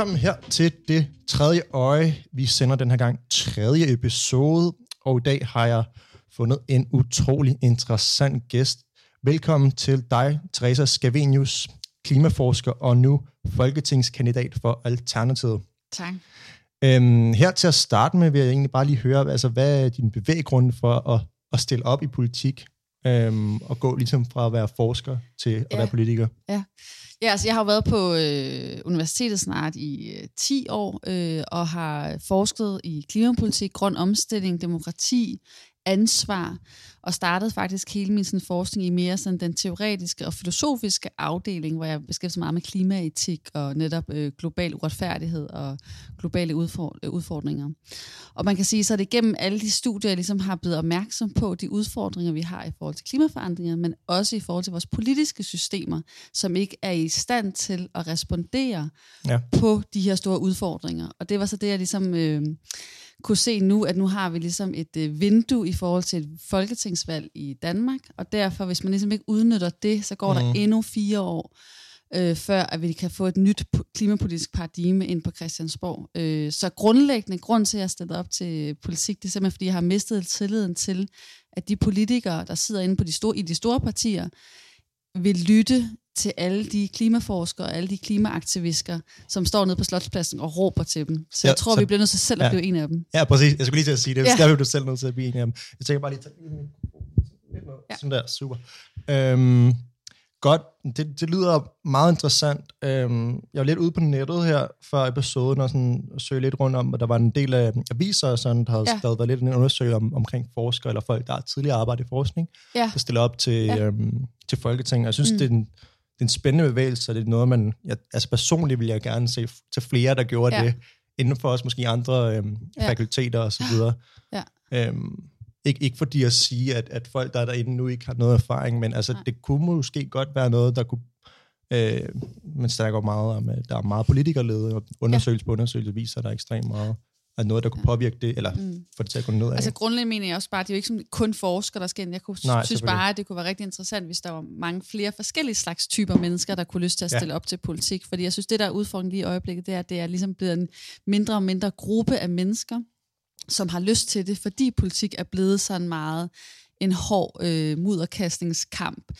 Velkommen her til det tredje øje. Vi sender den her gang tredje episode, og i dag har jeg fundet en utrolig interessant gæst. Velkommen til dig, Teresa Scavenius, klimaforsker og nu folketingskandidat for Alternativet. Tak. Øhm, her til at starte med vil jeg egentlig bare lige høre, altså, hvad er din bevæggrund for at, at stille op i politik øhm, og gå ligesom fra at være forsker til at Ja. være politiker? Ja. Ja, altså jeg har været på øh, universitetet snart i øh, 10 år, øh, og har forsket i klimapolitik, grøn omstilling, demokrati, ansvar, og startede faktisk hele min sådan, forskning i mere sådan, den teoretiske og filosofiske afdeling, hvor jeg beskæftiger mig meget med klimaetik og netop øh, global uretfærdighed og globale udfor- øh, udfordringer. Og man kan sige, så er det gennem alle de studier, jeg ligesom har blevet opmærksom på de udfordringer, vi har i forhold til klimaforandringer, men også i forhold til vores politiske systemer, som ikke er i stand til at respondere Ja. på de her store udfordringer. Og det var så det, jeg ligesom øh, kunne se nu, at nu har vi ligesom et øh, vindue i forhold til et folketingsvalg i Danmark, og derfor, hvis man ligesom ikke udnytter det, så går mm. der endnu fire år, øh, før at vi kan få et nyt po- klimapolitisk paradigme ind på Christiansborg. Øh, så grundlæggende grund til, at jeg stillede op til politik, det er simpelthen, fordi jeg har mistet tilliden til, at de politikere, der sidder inde på de store, i de store partier, vil lytte til alle de klimaforskere og alle de klimaaktivister, som står nede på Slotspladsen og råber til dem. Så Ja, jeg tror, så- vi bliver nødt til selv at ja. blive en af dem. Ja, præcis. Jeg skulle lige til at sige det. Ja. Ja. Der er du selv nødt til at blive en af dem. Jeg tænker bare lige, tage. Ja. Sådan der, super. Øhm, godt, det, det lyder meget interessant. Øhm, jeg var lidt ude på nettet her før episoden og sådan søgte lidt rundt om, og der var en del af aviser, og sådan, der havde Ja. der været lidt en undersøgelse om, omkring forskere eller folk, der har tidligere arbejdet i forskning, Ja. der stiller op til, Ja. øhm, til Folketinget. Jeg synes, mm. det, er en, det er en spændende bevægelse, og det er noget, man... Jeg, altså personligt vil jeg gerne se til flere, der gjorde Ja. det, inden for os måske andre øhm, Ja. ja. fakulteter og så videre. Ja. Øhm, ikke, ikke fordi at sige, at, at folk, der er derinde nu, ikke har noget erfaring, men altså, Nej. det kunne måske godt være noget, der kunne... Øh, der går meget om, at der er meget politikerlede, og undersøgelse på undersøgelse viser, at der er ekstremt meget af noget, der kunne påvirke det, eller Mm. få det til at gå nedad. Altså grundlæggende mener jeg også bare, at det er jo ikke kun forskere, der skal ind. Jeg kunne, Nej, synes bare, at det kunne være rigtig interessant, hvis der var mange flere forskellige slags typer mennesker, der kunne lyst til at Ja. stille op til politik. Fordi jeg synes, det der er udfordringen lige i øjeblikket, det er, at det er ligesom blevet en mindre og mindre gruppe af mennesker, som har lyst til det, fordi politik er blevet sådan meget en hård øh, mudderkastningskamp.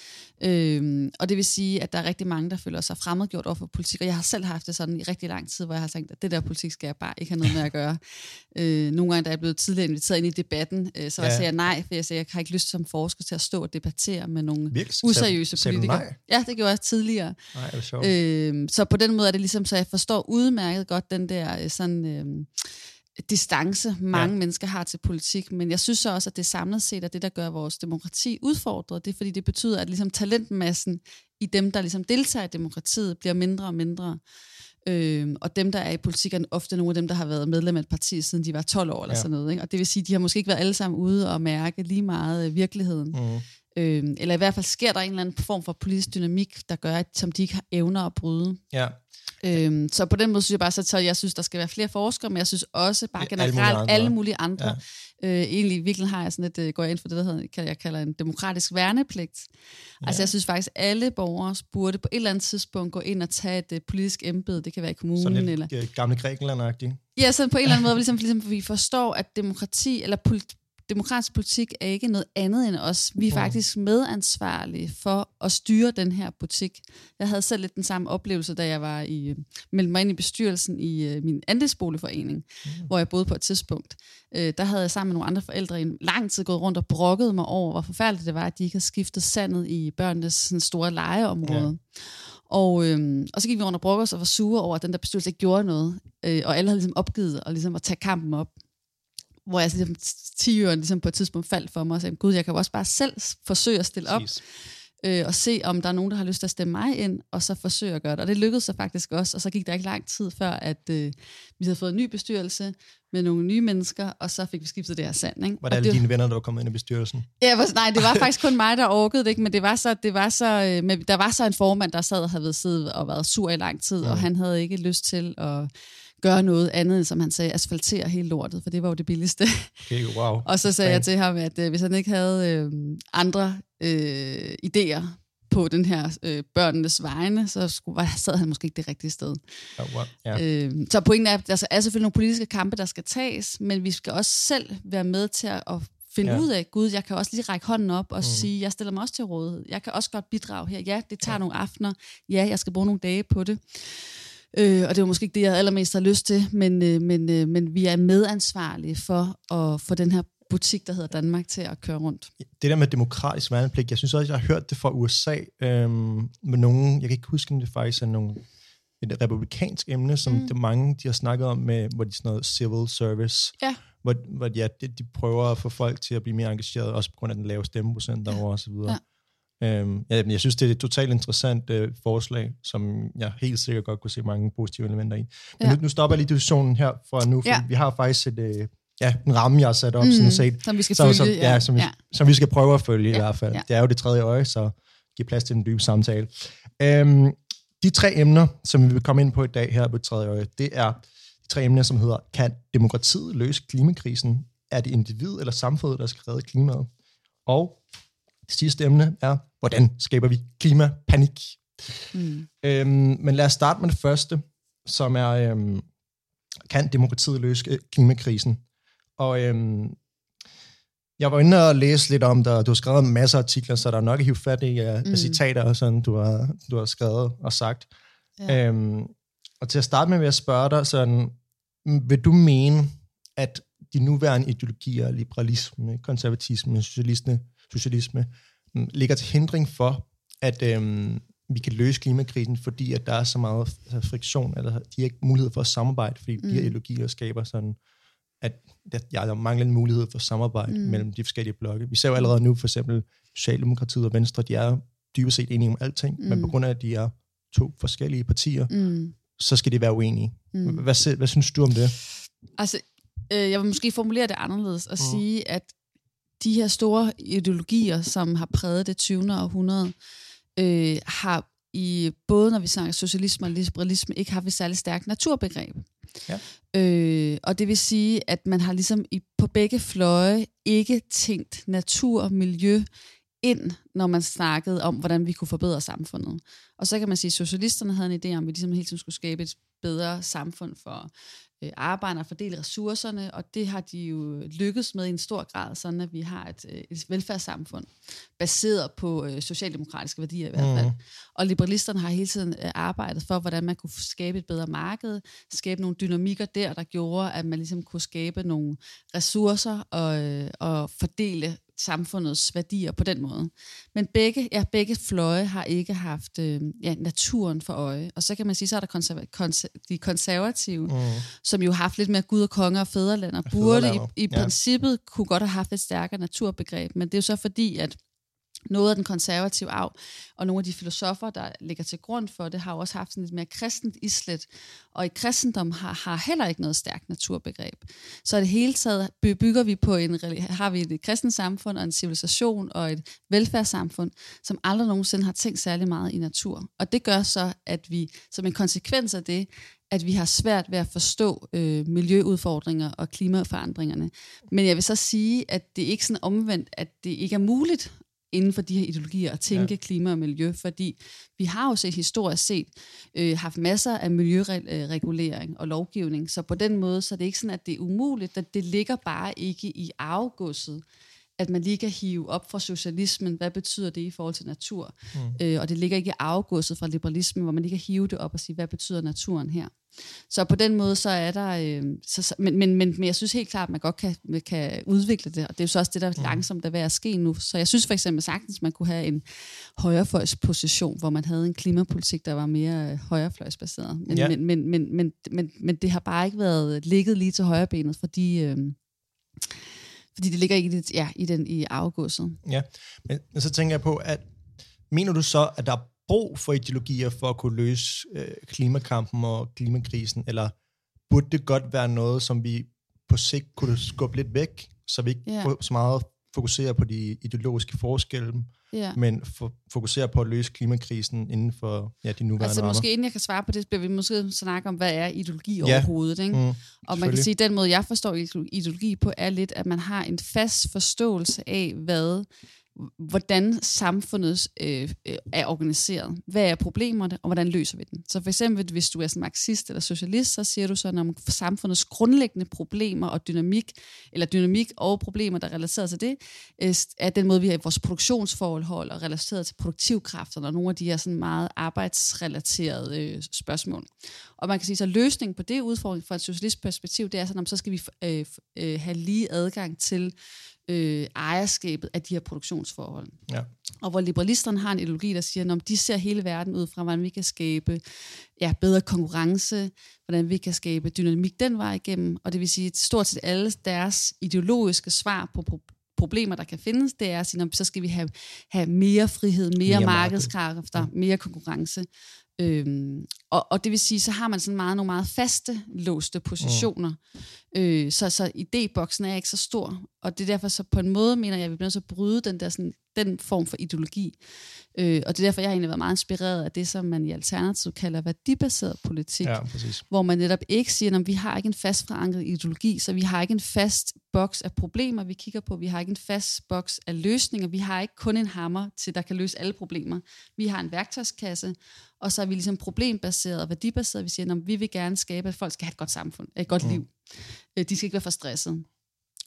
Øhm, og det vil sige, at der er rigtig mange, der føler sig fremmedgjort over for politik. Og jeg har selv haft det sådan i rigtig lang tid, hvor jeg har tænkt, at det der politik skal jeg bare ikke have noget med at gøre. øh, nogle gange, da jeg er blevet tidligere inviteret ind i debatten, øh, så ja. Ja. sagde jeg nej, for jeg sagde, jeg har ikke lyst som forsker til at stå og debattere med nogle Virkelig? useriøse du politikere. nej? Ja, det gjorde jeg tidligere. Nej, det er. Øh, så på den måde er det ligesom, så jeg forstår udmærket godt den der øh, sådan, øh, distance, mange ja. Mennesker har til politik, men jeg synes så også, at det samlet set er det, der gør vores demokrati udfordret. Det er fordi, det betyder, at ligesom talentmassen i dem, der ligesom deltager i demokratiet, bliver mindre og mindre. Øh, og dem, der er i politik, er ofte nogle af dem, der har været medlem af et parti, siden de var 12 år eller Ja. sådan noget. Ikke? Og det vil sige, at de har måske ikke været alle sammen ude og mærke lige meget øh, virkeligheden. Mm. Øh, eller i hvert fald sker der en eller anden form for politisk dynamik, der gør, at som de ikke har evner at bryde. Ja, Øhm, så på den måde synes jeg bare, så så jeg synes, der skal være flere forskere, men jeg synes også bare Ja, alle mulige generelt andre. alle mulige andre. Ja. Øh, egentlig i virkeligheden har jeg sådan et, øh, går jeg ind for det, der hedder, kan jeg kalder en demokratisk værnepligt. Ja. Altså jeg synes faktisk, alle borgere burde på et eller andet tidspunkt gå ind og tage et øh, politisk embede. Det kan være i kommunen. sådan lidt eller... gamle Grækenland-agtigt. Ja, så på en eller anden måde, ligesom, ligesom vi forstår, at demokrati eller demokratisk politik er ikke noget andet end os. Vi er faktisk medansvarlige for at styre den her butik. Jeg havde selv lidt den samme oplevelse, da jeg var i, øh, meldte mig ind i bestyrelsen i øh, min andelsboligforening, mm. hvor jeg boede på et tidspunkt. Øh, der havde jeg sammen med nogle andre forældre i en lang tid gået rundt og brokket mig over, hvor forfærdeligt det var, at de ikke havde skiftet sandet i børnenes sådan, store legeområde. Ja. Og, øhm, og så gik vi rundt og brokkede os og var sure over, at den der bestyrelse ikke gjorde noget. Øh, og alle havde ligesom opgivet og ligesom at tage kampen op. Hvor jeg ligesom, 10 ligesom på et tidspunkt faldt for mig og sagde, gud, jeg kan jo også bare selv forsøge at stille op Præcis. øh, og se, om der er nogen, der har lyst til at stemme mig ind, og så forsøge at gøre det. Og det lykkedes så faktisk også, og så gik der ikke lang tid før, at øh, vi havde fået en ny bestyrelse med nogle nye mennesker, og så fik vi skiftet det her sand. Ikke? Var det Og alle dine venner, der var kommet ind i bestyrelsen? Ja, var, nej, det var faktisk kun mig, der orkede det, ikke? men det var så, det var så, øh, med, der var så en formand, der sad og havde siddet og været sur i lang tid, og han havde ikke lyst til at gøre noget andet, end som han sagde, asfaltere hele lortet, for det var jo det billigste. Okay, wow. og så sagde Fan. jeg til ham, at øh, hvis han ikke havde øh, andre øh, idéer på den her øh, børnenes vegne, så skulle, var, sad han måske ikke det rigtige sted. Oh, wow. ja. Øh, så pointen er, at der er selvfølgelig nogle politiske kampe, der skal tages, men vi skal også selv være med til at, finde ja. ud af, gud, jeg kan også lige række hånden op og mm. sige, jeg stiller mig også til rådighed. Jeg kan også godt bidrage her. Ja, det tager ja. nogle aftener. Ja, jeg skal bruge nogle dage på det. Øh, og det var måske ikke det, jeg allermest har lyst til, men, øh, men, øh, men vi er medansvarlige for at få den her butik, der hedder Danmark, til at køre rundt. det der med demokratisk værnepligt, jeg synes også, jeg har hørt det fra USA øhm, med nogen, jeg kan ikke huske, om det faktisk er nogen, et republikansk emne, som mm. det mange, de har snakket om, med, hvor de sådan noget civil service, Ja. hvor, hvor ja, de, de prøver at få folk til at blive mere engageret, også på grund af den lave stemmeprocent derovre og så videre. Ja. Øhm, ja, men jeg synes, det er et totalt interessant øh, forslag, som jeg helt sikkert godt kunne se mange positive elementer i. Men Ja. nu, nu stopper jeg lige diskussionen her for nu, for Ja. vi har faktisk et, øh, ja, en ramme, jeg har sat op, mm. sådan set, Som vi skal følge. som, ja, som, vi, ja. som vi skal prøve at følge ja, i hvert fald. ja. Det er jo det tredje øje, så giv plads til en dyb samtale. Øhm, de tre emner, som vi vil komme ind på i dag her på tredje øje, det er de tre emner, som hedder, kan demokratiet løse klimakrisen? Er det individ eller samfundet, der skal redde klimaet? Og sidste emne er, hvordan skaber vi klimapanik? Mm. Øhm, men lad os starte med det første, som er, øhm, kan demokratiet løse øh, klimakrisen? Og øhm, jeg var inde og læse lidt om dig, du har skrevet masser af artikler, så der er nok at hive fat i af, mm. Citater, og sådan, du har, du har skrevet og sagt. Ja. Øhm, og til at starte med vil jeg spørge dig, sådan, vil du mene, at de nuværende ideologier, liberalisme, konservatisme, socialisme, socialisme mm, ligger til hindring for, at øhm, vi kan løse klimakrisen, fordi at der er så meget altså, friktion, eller de har ikke mulighed for at samarbejde, fordi mm. de her Mm. ideologier skaber sådan, at at ja, der mangler en mulighed for samarbejde mm. Mm. mellem de forskellige blokke. Vi ser jo allerede nu, for eksempel Socialdemokratiet og Venstre, de er dybest set enige om alting, mm. men Mm. på grund af, at de er to forskellige partier, Mm. så skal de være uenige. Mm. Mm. Hvad, hvad synes du om det? Altså, øh, jeg vil måske formulere det anderledes og Mm. mm. sige, at de her store ideologier, som har præget det 20. århundrede, øh, har i både når vi snakker socialisme og liberalisme, ikke haft et særligt stærkt naturbegreb. Ja. Øh, og det vil sige, at man har ligesom i, på begge fløje ikke tænkt natur og miljø ind, når man snakkede om, hvordan vi kunne forbedre samfundet. Og så kan man sige, at socialisterne havde en idé om, at vi ligesom hele tiden skulle skabe et bedre samfund for øh, arbejdere og fordele ressourcerne, og det har de jo lykkedes med i en stor grad, sådan at vi har et, øh, et velfærdssamfund, baseret på øh, socialdemokratiske værdier i hvert fald. Mhm. Og liberalisterne har hele tiden øh, arbejdet for, hvordan man kunne skabe et bedre marked, skabe nogle dynamikker der, der gjorde, at man ligesom kunne skabe nogle ressourcer og, øh, og fordele samfundets værdier på den måde. Men begge, ja, begge fløje har ikke haft øh, ja, naturen for øje. Og så kan man sige, så er der konserva- konse- de konservative, Mm. som jo har haft lidt mere Gud og konger og fædreland, og burde i, i ja. princippet kunne godt have haft et stærkere naturbegreb. Men det er jo så fordi, at noget af den konservative arv, og nogle af de filosofer, der ligger til grund for det, har jo også haft sådan lidt mere kristent islet. Og i kristendom har, har heller ikke noget stærkt naturbegreb. Så i det hele taget bygger vi på en, har vi et kristent samfund og en civilisation og et velfærdssamfund, som aldrig nogensinde har tænkt særlig meget i natur. Og det gør så, at vi som en konsekvens af det, at vi har svært ved at forstå øh, miljøudfordringer og klimaforandringerne. Men jeg vil så sige, at det er ikke sådan omvendt, at det ikke er muligt inden for de her ideologier at tænke ja. klima og miljø, fordi vi har jo set historisk set øh, haft masser af miljøregulering og lovgivning, så på den måde så er det ikke sådan, at det er umuligt, at det ligger bare ikke i arvegodset, at man lige kan hive op fra socialismen, hvad betyder det i forhold til natur, mm. øh, og det ligger ikke i arvegodset fra liberalismen, hvor man lige kan hive det op og sige, hvad betyder naturen her. Så på den måde, så er der... Øh, så, så, men, men, men, men jeg synes helt klart, at man godt kan, kan udvikle det, og det er jo så også det, der er langsomt er ved at ske nu. Så jeg synes for eksempel sagtens, man kunne have en højrefløjsposition, hvor man havde en klimapolitik, der var mere øh, højrefløjsbaseret. Men, Ja. ja. men, men, men, men, men, men det har bare ikke været ligget lige til højrebenet, fordi... Øh, fordi det ligger ikke i, det, ja, i, den, i afgåset. Ja, men, men så tænker jeg på, at mener du så, at der er brug for ideologier for at kunne løse øh, klimakampen og klimakrisen, eller burde det godt være noget, som vi på sigt kunne skubbe lidt væk, så vi ikke Ja. yeah. så meget fokuserer på de ideologiske forskelle, Ja. men for, fokuserer på at løse klimakrisen inden for ja, de nuværende Altså rammer? måske inden jeg kan svare på det, bliver vi måske snakke om, hvad er ideologi Ja. overhovedet. Ikke? Mm, Og man kan sige, at den måde, jeg forstår ideolo- ideologi på, er lidt, at man har en fast forståelse af, hvad hvordan samfundet øh, øh, er organiseret. Hvad er problemerne, og hvordan løser vi dem? Så for eksempel, hvis du er sådan marxist eller socialist, så siger du sådan om samfundets grundlæggende problemer og dynamik, eller dynamik og problemer, der er relateret til det, øh, er den måde, vi har vores produktionsforhold og relateret til produktivkræfterne og nogle af de her sådan meget arbejdsrelaterede øh, spørgsmål. Og man kan sige, så løsningen på det udfordring fra et socialist perspektiv, det er sådan, om så skal vi øh, øh, have lige adgang til øh, ejerskabet af de her produktionsforhold. Ja. Og hvor liberalisterne har en ideologi, der siger, at de ser hele verden ud fra, hvordan vi kan skabe ja, bedre konkurrence, hvordan vi kan skabe dynamik den vej igennem, og det vil sige, at stort set alle deres ideologiske svar på problemer, der kan findes, det er at sige, at så skal vi have, have mere frihed, mere, mere markedskræfter, mere konkurrence. Øhm, og, og det vil sige, så har man sådan meget, nogle meget faste, låste positioner. Mm. Øh, så, så idéboksen er ikke så stor. Og det er derfor, så på en måde mener jeg, at vi bliver nødt til at bryde den, der, sådan, den form for ideologi. Øh, og det er derfor, jeg har egentlig været meget inspireret af det, som man i Alternativet kalder værdibaseret politik. Ja, præcis. hvor man netop ikke siger, at vi har ikke en fast forankret ideologi, så vi har ikke en fast boks af problemer, vi kigger på. Vi har ikke en fast boks af løsninger. Vi har ikke kun en hammer til, der kan løse alle problemer. Vi har en værktøjskasse, og så er vi ligesom problembaseret og værdibaseret. Vi siger, at vi vil gerne skabe, at folk skal have et godt samfund, et godt mm. liv. Øh, de skal ikke være for stresset.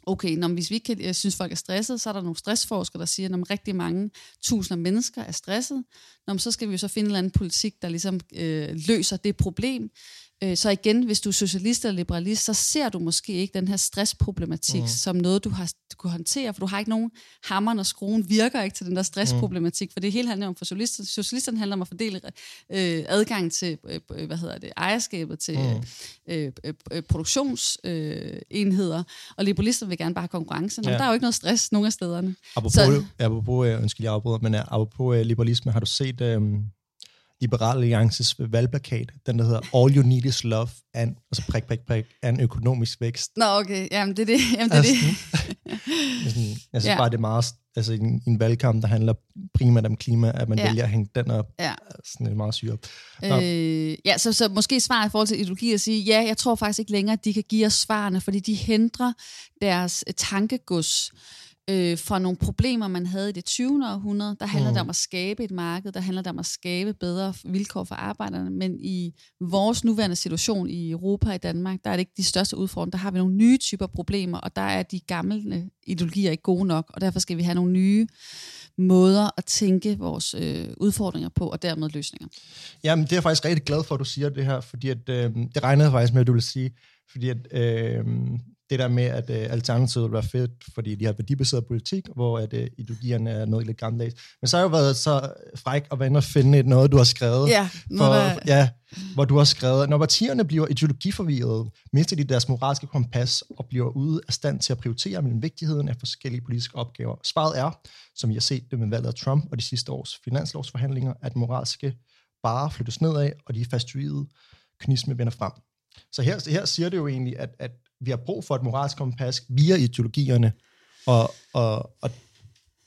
Okay, når, hvis vi ikke kan, jeg synes, folk er stresset, så er der nogle stressforskere, der siger, at rigtig mange tusinder mennesker er stresset. Når, så skal vi jo så finde en eller anden politik, der ligesom øh, løser det problem. Øh, så igen, hvis du er socialist eller liberalist, så ser du måske ikke den her stressproblematik mm. som noget, du har du kan håndtere, for du har ikke nogen hammer, og skruen virker ikke til den der stressproblematik, for det hele handler om for socialisterne. Socialisterne handler om at fordele øh, adgang til, øh, øh, hvad hedder det, ejerskabet til mm. øh, øh, øh produktionsenheder, øh, og liberalisterne vil gerne bare have konkurrence. Ja. Der er jo ikke noget stress nogen af stederne. Apropos, så, apropos øh, undskyld, jeg afbryder, men apropos øh, liberalisme, har du set... Øh, Liberal Alliances valgplakat, den der hedder All You Need Is Love, and, og så prik, prik, prik, en økonomisk vækst. Nå, okay. Jamen, det er det. Jamen, det, er altså, det. sådan, jeg synes ja. bare, det er meget, altså en, en valgkamp, der handler primært om klima, at man ja. vælger at hænge den op. Ja. Sådan er meget syre. Øh, ja, så, så måske svaret i forhold til ideologi at sige, ja, jeg tror faktisk ikke længere, at de kan give os svarene, fordi de hindrer deres tankegods øh, for nogle problemer, man havde i det 20. århundrede. Der handler mm. det om at skabe et marked, der handler det om at skabe bedre vilkår for arbejderne, men i vores nuværende situation i Europa og i Danmark, der er det ikke de største udfordringer. Der har vi nogle nye typer problemer, og der er de gamle ideologier ikke gode nok, og derfor skal vi have nogle nye måder at tænke vores øh, udfordringer på, og dermed løsninger. Jamen, det er jeg faktisk rigtig glad for, at du siger det her, fordi at, øh, det regnede faktisk med, at du ville sige, fordi at, øh, det der med, at uh, Alternativet var fedt, fordi de har værdibaseret politik, hvor at, uh, ideologierne er noget lidt gammeldags. Men så har jeg jo været så fræk at være inde og finde et noget, du har skrevet. Ja, for, der... ja, hvor du har skrevet, når partierne bliver ideologiforvirret, mister de deres moralske kompas og bliver ude af stand til at prioritere mellem vigtigheden af forskellige politiske opgaver. Svaret er, som vi har set det med valget af Trump og de sidste års finanslovsforhandlinger, at moralske bare flyttes nedad, og de fastuide kynisme vender frem. Så her, her siger det jo egentlig, at, at vi har brug for et moralsk kompas via ideologierne, og, og, og,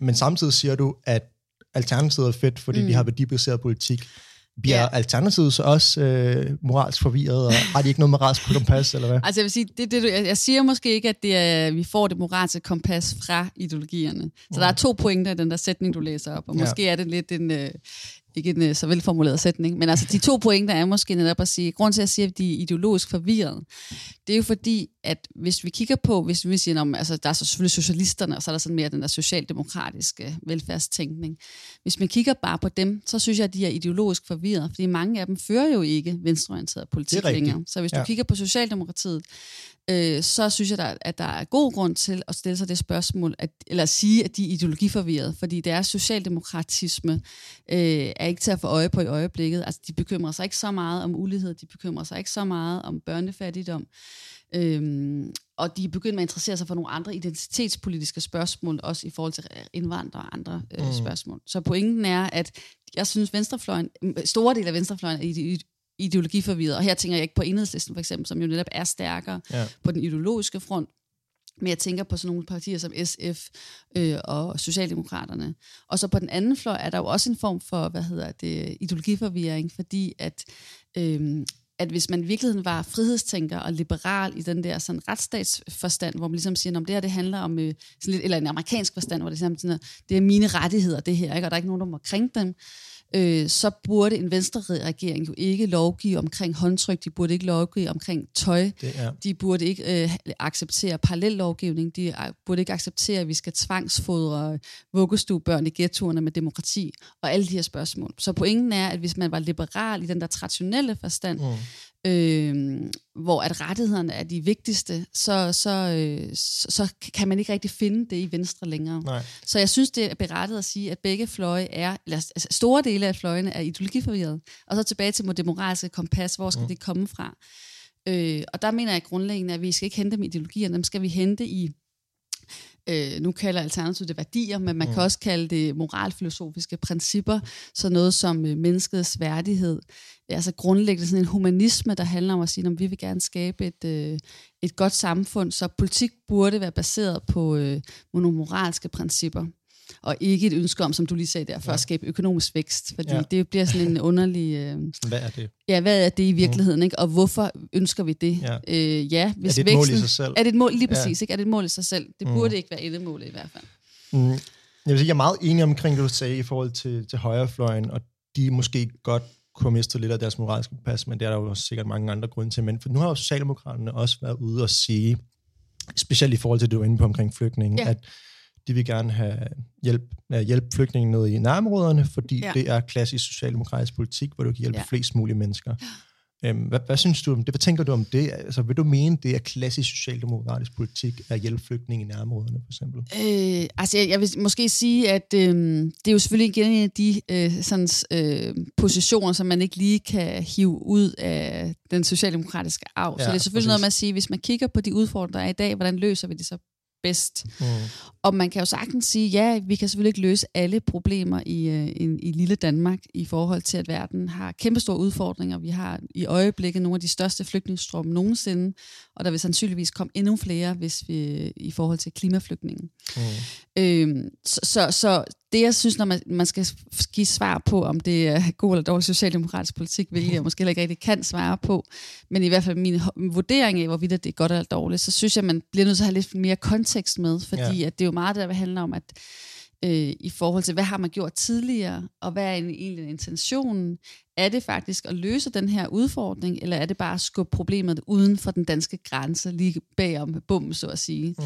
men samtidig siger du, at Alternativet er fedt, fordi mm. de har værdibaseret politik. Bliver ja. Alternativet så også øh, moralsk forvirret, og har de ikke noget moralsk kompas, eller hvad? Altså jeg vil sige, det, det, jeg, jeg siger måske ikke, at det er, vi får det moralske kompas fra ideologierne. Så mm. der er to pointer i den der sætning, du læser op, og måske ja. er det lidt en, øh, ikke en øh, så velformuleret sætning, men altså de to pointer er måske netop at sige, grund til at sige, at de er ideologisk forvirret, det er jo fordi, at hvis vi kigger på, hvis vi siger, om, altså der er så selvfølgelig socialisterne, og så er der sådan mere den der socialdemokratiske velfærdstænkning. Hvis man kigger bare på dem, så synes jeg, at de er ideologisk forvirret, fordi mange af dem fører jo ikke venstreorienteret politik længere. Så hvis du ja. kigger på Socialdemokratiet, øh, så synes jeg, der, at der er god grund til at stille sig det spørgsmål, at, eller at sige, at de er ideologiforvirret, fordi deres socialdemokratisme øh, er ikke til at få øje på i øjeblikket. Altså, de bekymrer sig ikke så meget om ulighed, de bekymrer sig ikke så meget om børnefattigdom, Øhm, og de er begyndt med at interessere sig for nogle andre identitetspolitiske spørgsmål, også i forhold til indvandrere og andre øh, mm. spørgsmål. Så pointen er, at jeg synes, venstrefløjen, store del af venstrefløjen er ideologiforvirret, og her tænker jeg ikke på enhedslisten for eksempel, som jo netop er stærkere ja. på den ideologiske front, men jeg tænker på sådan nogle partier som SF øh, og Socialdemokraterne. Og så på den anden fløj er der jo også en form for, hvad hedder det, ideologiforvirring, fordi at øh, at hvis man i virkeligheden var frihedstænker og liberal i den der sådan retsstatsforstand, hvor man ligesom siger, at det her det handler om, øh, sådan lidt, eller en amerikansk forstand, hvor det, er sådan, det er mine rettigheder, det her, ikke? og der er ikke nogen, der må krænke dem, øh, så burde en venstre-regering jo ikke lovgive omkring håndtryk, de burde ikke lovgive omkring tøj, de burde ikke øh, acceptere parallellovgivning, de øh, burde ikke acceptere, at vi skal tvangsfodre vuggestuebørn i ghettoerne med demokrati, og alle de her spørgsmål. Så pointen er, at hvis man var liberal i den der traditionelle forstand, Mm. Øh, hvor at rettighederne er de vigtigste, så, så, øh, så, så kan man ikke rigtig finde det i Venstre længere. Nej. Så jeg synes, det er berettet at sige, at begge fløje er, eller altså store dele af fløjene er ideologiforvirret. Og så tilbage til det moralske kompas, hvor skal mm. det komme fra? Øh, og der mener jeg grundlæggende, at vi skal ikke hente dem i ideologierne, dem skal vi hente i, øh, nu kalder Alternativet det værdier, men man mm. kan også kalde det moralfilosofiske principper, så noget som øh, menneskets værdighed, altså grundlæggende sådan en humanisme, der handler om at sige, at vi vil gerne skabe et, øh, et godt samfund, så politik burde være baseret på øh, nogle moralske principper og ikke et ønske om, som du lige sagde der, for ja. at skabe økonomisk vækst, fordi ja. Ja. det bliver sådan en underlig... Øh, Hvad er det? ja, hvad er det i virkeligheden, ikke? og hvorfor ønsker vi det? Ja. Øh, ja hvis er det et mål i væksten, sig selv? Er det et mål, lige Ja. præcis, ikke? Er det et mål i sig selv? Det Mm. burde ikke være endemålet i hvert fald. Mm. Jeg vil sige, jeg er meget enig omkring det, du sagde i forhold til, til højrefløjen, og de måske godt kunne have mistet lidt af deres moralske pas, men det er der jo også sikkert mange andre grunde til. Men for nu har jo Socialdemokraterne også været ude og sige, specielt i forhold til det, du var inde på omkring flygtninge, Ja. at de vil gerne have hjælp, ja, hjælpe flygtninge ned i nærområderne, fordi Ja. det er klassisk socialdemokratisk politik, hvor du kan hjælpe Ja. flest mulige mennesker. Øhm, hvad, hvad synes du om det? Hvad tænker du om det? Altså, vil du mene, det er klassisk socialdemokratisk politik at hjælpe flygtninge i nærområderne, for eksempel? Øh, altså, jeg, jeg vil måske sige, at øh, det er jo selvfølgelig igen en af de øh, sådan, øh, positioner, som man ikke lige kan hive ud af den socialdemokratiske arv. Ja, så det er selvfølgelig præcis. noget med at sige, hvis man kigger på de udfordringer, der er i dag, hvordan løser vi det så bedst? Mm. Og man kan jo sagtens sige, ja, vi kan selvfølgelig ikke løse alle problemer i, øh, i, i lille Danmark i forhold til, at verden har kæmpestore udfordringer. Vi har i øjeblikket nogle af de største flygtningsstrømme nogensinde, og der vil sandsynligvis komme endnu flere, hvis vi i forhold til klimaflygtningen. Mm. Øhm, så, så, så det, jeg synes, når man, man skal give svar på, om det er god eller dårlig socialdemokratisk politik, hvilket jeg måske heller ikke rigtig kan svare på, men i hvert fald min vurdering af, hvorvidt det er godt eller dårligt, så synes jeg, man bliver nødt til at have lidt mere kontekst med, fordi ja. at det er jo meget, der handler om, at øh, i forhold til, hvad har man gjort tidligere, og hvad er egentlig intentionen? Er det faktisk at løse den her udfordring, eller er det bare at skubbe problemet uden for den danske grænse, lige bagom bum, så at sige? Mm.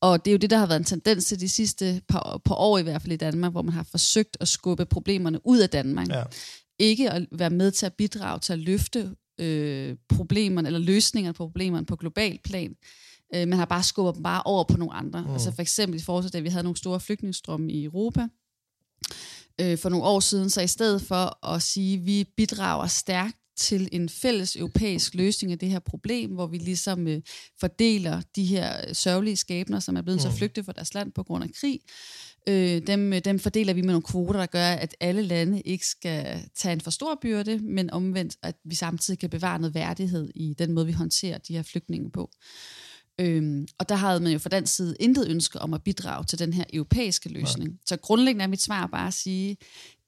Og det er jo det, der har været en tendens til de sidste par, par år i hvert fald i Danmark, hvor man har forsøgt at skubbe problemerne ud af Danmark. Ja. Ikke at være med til at bidrage til at løfte øh, problemerne, eller løsningerne på problemerne på global plan. Øh, man har bare skubbet dem bare over på nogle andre. Mm. Altså for eksempel i forhold til, da vi havde nogle store flygtningestrømme i Europa, øh, for nogle år siden, så i stedet for at sige, at vi bidrager stærkt til en fælles europæisk løsning af det her problem, hvor vi ligesom øh, fordeler de her sørgelige skæbner, som er blevet mm. så flygte fra deres land på grund af krig. Øh, dem, øh, dem fordeler vi med nogle kvoter, der gør, at alle lande ikke skal tage en for stor byrde, men omvendt, at vi samtidig kan bevare noget værdighed i den måde, vi håndterer de her flygtninge på. Øhm, og der havde man jo fra den side intet ønske om at bidrage til den her europæiske løsning. Ja. Så grundlæggende er mit svar bare at sige,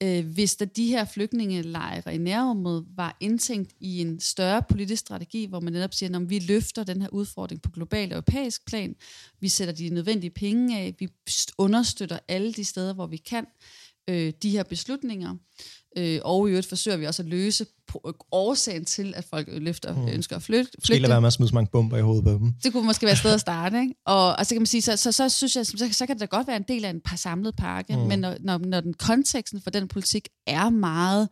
øh, hvis der de her flygtningelejre i nærområdet var indtænkt i en større politisk strategi, hvor man netop siger, at vi løfter den her udfordring på global og europæisk plan, vi sætter de nødvendige penge af, vi understøtter alle de steder, hvor vi kan, øh, de her beslutninger, øh, og i øvrigt forsøger vi også at løse årsagen til, at folk løfter, mm. ønsker at flytte. Skal lade være med at smide så mange bomber i hovedet på dem. Det kunne måske være et sted at starte, ikke? Og altså kan man sige, så, så, så synes jeg, så, så kan det da godt være en del af en par samlet pakke, mm. men når, når, når den konteksten for den politik er meget,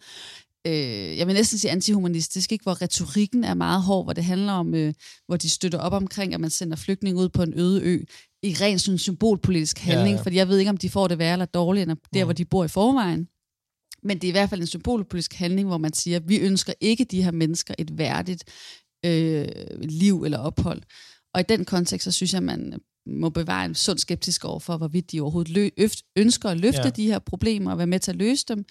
øh, jeg vil næsten sige antihumanistisk, ikke? hvor retorikken er meget hård, hvor det handler om, øh, hvor de støtter op omkring, at man sender flygtninge ud på en øde ø, i ren sådan symbolpolitisk handling, ja, Ja, ja. ja. fordi jeg ved ikke, om de får det værre eller dårligt, end der, Mm. hvor de bor i forvejen. Men det er i hvert fald en symbolpolitisk handling, hvor man siger, at vi ønsker ikke de her mennesker et værdigt øh, liv eller ophold. Og i den kontekst, så synes jeg, man må bevare en sund skeptisk over for, hvorvidt de overhovedet lø- øft- ønsker at løfte ja. Ja. de her problemer og være med til at løse dem,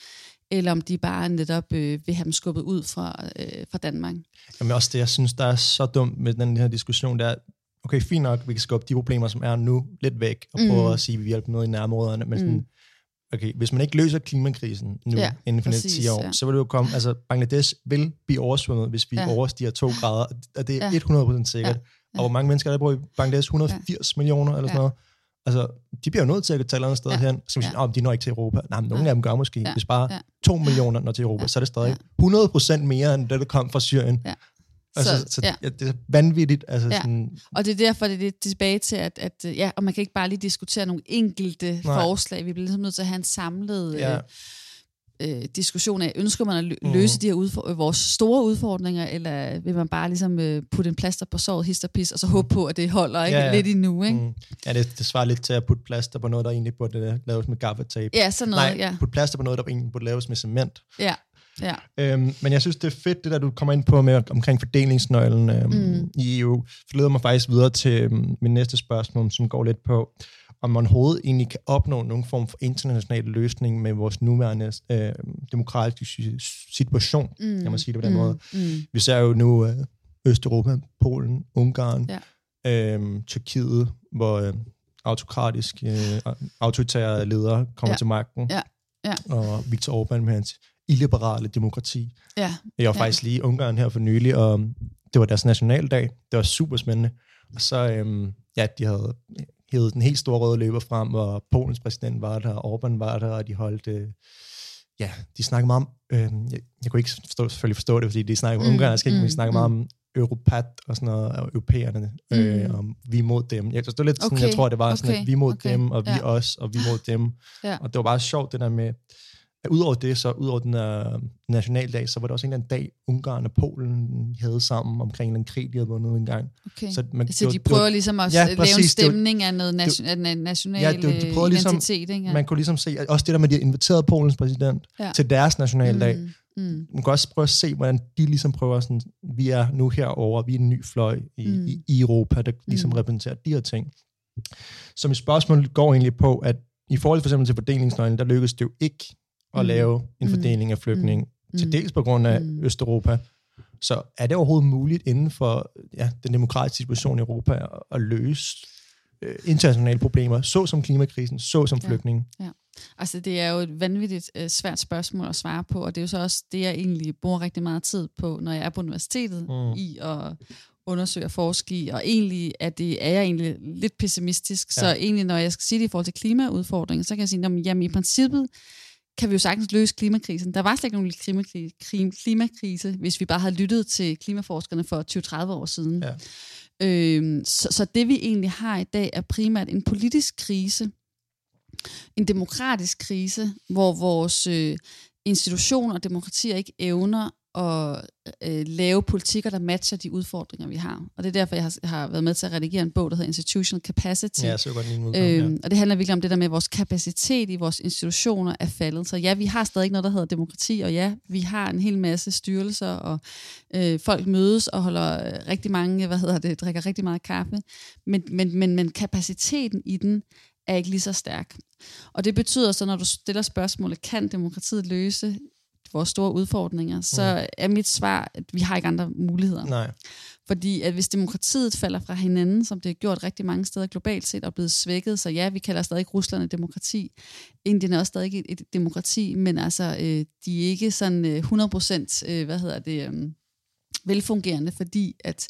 eller om de bare netop øh, vil have dem skubbet ud fra, øh, fra Danmark. Jamen også det, jeg synes, der er så dumt med den her diskussion, det er, okay, fint nok, vi kan skubbe de problemer, som er nu, lidt væk, og prøve Mm. at sige, at vi hjælper noget i nærområderne, men sådan, Mm. okay, hvis man ikke løser klimakrisen nu, Ja, inden for næste præcis, 10 år, ja. så vil det jo komme, altså Bangladesh vil blive oversvømmet, hvis vi Ja. overstiger 2 grader, og det er Ja. ja. 100% sikkert. Ja. Ja. Og hvor mange mennesker er der bor i Bangladesh? 180 ja. millioner eller sådan Ja. noget. Altså, de bliver jo nødt til at tage et eller andet sted Ja. hen. Ja. siger, ja. de når ikke til Europa. Nej, men nogle Ja. af dem gør måske. Ja. Ja. Hvis bare Ja. 2 millioner når til Europa, Ja. så er det stadig Ja. 100% mere, end det, der kom fra Syrien. Ja. Altså, Så- så, ja. ja. det er vanvittigt. Altså, Ja. sådan, Og det er derfor, det er tilbage til, at, at ja, og man kan ikke bare lige diskutere nogle enkelte Nej. Forslag. Vi bliver ligesom nødt til at have en samlet Ja. øh, øh, diskussion af, ønsker man at lø- Mhm. løse de her udfor- øh, vores store udfordringer, eller vil man bare ligesom øh, putte en plaster på såret, hist og pis, og så håbe på, at det holder ikke? Ja, ja. lidt endnu, ikke? mm, ja, det, det svarer lidt til at putte plaster på noget, der egentlig burde øh, laves med gaffatape. Ja, sådan noget, Nej, ja. putte plaster på noget, der egentlig burde laves med cement. Ja, ja. Øhm, men jeg synes, det er fedt, det der, du kommer ind på med omkring fordelingsnøglen øhm, Mm. i EU. Det leder mig faktisk videre til øhm, min næste spørgsmål, som går lidt på, om man overhovedet egentlig kan opnå nogen form for international løsning med vores nuværende øh, demokratiske situation, Mm. kan man sige det på den mm. måde. Mm. Vi ser jo nu øh, Østeuropa, Polen, Ungarn, Ja. øhm, Tyrkiet, hvor øh, autokratisk, øh, autoritære ledere kommer ja. til magten, Ja. Ja. og Viktor Orbán med hans illiberale demokrati. Ja, Jeg var Ja. faktisk lige i Ungarn her for nylig, og det var deres nationaldag. Det var super spændende. Og så, øhm, ja, de havde hævet den helt store røde løber frem, og Polens præsident var der, og Orbán var der, og de holdt, øh, ja, de snakkede meget om, øh, jeg, jeg kunne ikke forstå, selvfølgelig forstå det, fordi de snakkede om Mm, mm, ungarsk, ikke, men mm, de snakkede mm. meget om Europat og sådan noget, og europæerne, øh, Mm. og vi mod dem. Jeg, det var lidt sådan, Okay, jeg tror, det var sådan, okay, at vi mod okay, dem, og vi ja. os, og vi mod dem. Ja. Og det var bare sjovt, det der med, at udover det, så udover den her nationaldag, så var der også en eller anden dag, Ungarn og Polen havde sammen omkring en krig, de havde vundet en gang. okay. Så, man, Så det de var- prøver det ligesom at Ja, lave en præcis, det var- stemning af noget nation, af na- national Ja, det var- de prøvede ligesom- identitet, ikke? var, man kunne ligesom se, at også det der med, at de havde inviteret Polens præsident Ja. til deres nationaldag. Mm. Mm, Man kan også prøve at se, hvordan de ligesom prøver sådan, vi er nu herover, vi er en ny fløj i, Mm. i, i Europa, der ligesom Mm. mm. repræsenterer de her ting. Så mit spørgsmål går egentlig på, at i forhold for eksempel til fordelingsnøglen, der lykkedes det jo ikke at Mm. lave en Mm. fordeling af flygtninge, mm. til dels på grund af Mm. Østeuropa. Så er det overhovedet muligt inden for ja, den demokratiske situation i Europa at, at løse øh, internationale problemer, såsom klimakrisen, såsom Ja. flygtninge? Altså, det er jo et vanvittigt øh, svært spørgsmål at svare på, og det er jo så også det, jeg egentlig bruger rigtig meget tid på, når jeg er på universitetet, mm. I at undersøge og forske i, og egentlig er, det, er jeg egentlig lidt pessimistisk, ja. så Ja. egentlig, når jeg skal sige det i forhold til klimaudfordringen, så kan jeg sige, jamen, jamen i princippet kan vi jo sagtens løse klimakrisen. Der var slet ikke nogen klimakrise, klimakrise, hvis vi bare havde lyttet til klimaforskerne for 20-30 år siden. Ja. Øhm, så, så det vi egentlig har i dag er primært en politisk krise, en demokratisk krise, hvor vores øh, institutioner og demokratier ikke evner at øh, lave politikker, der matcher de udfordringer, vi har. Og det er derfor, jeg har, har været med til at redigere en bog, der hedder Institutional Capacity. Ja, så godt udkom, ja. Øhm, og det handler virkelig om det der med, at vores kapacitet i vores institutioner er faldet. Så ja, vi har stadig ikke noget, der hedder demokrati, og ja, vi har en hel masse styrelser, og øh, folk mødes og holder øh, rigtig mange, hvad hedder det, drikker rigtig meget kaffe. Men, men, men, men kapaciteten i den er ikke lige så stærk. Og det betyder så, når du stiller spørgsmålet, kan demokratiet løse vores store udfordringer, så er mit svar, at vi har ikke andre muligheder. Nej. Fordi at hvis demokratiet falder fra hinanden, som det er gjort rigtig mange steder globalt set, og blevet svækket, så ja, vi kalder stadig Rusland et demokrati. Indien er også stadig et, et demokrati, men altså, øh, de er ikke sådan øh, 100% øh, hvad hedder det, øh, velfungerende, fordi at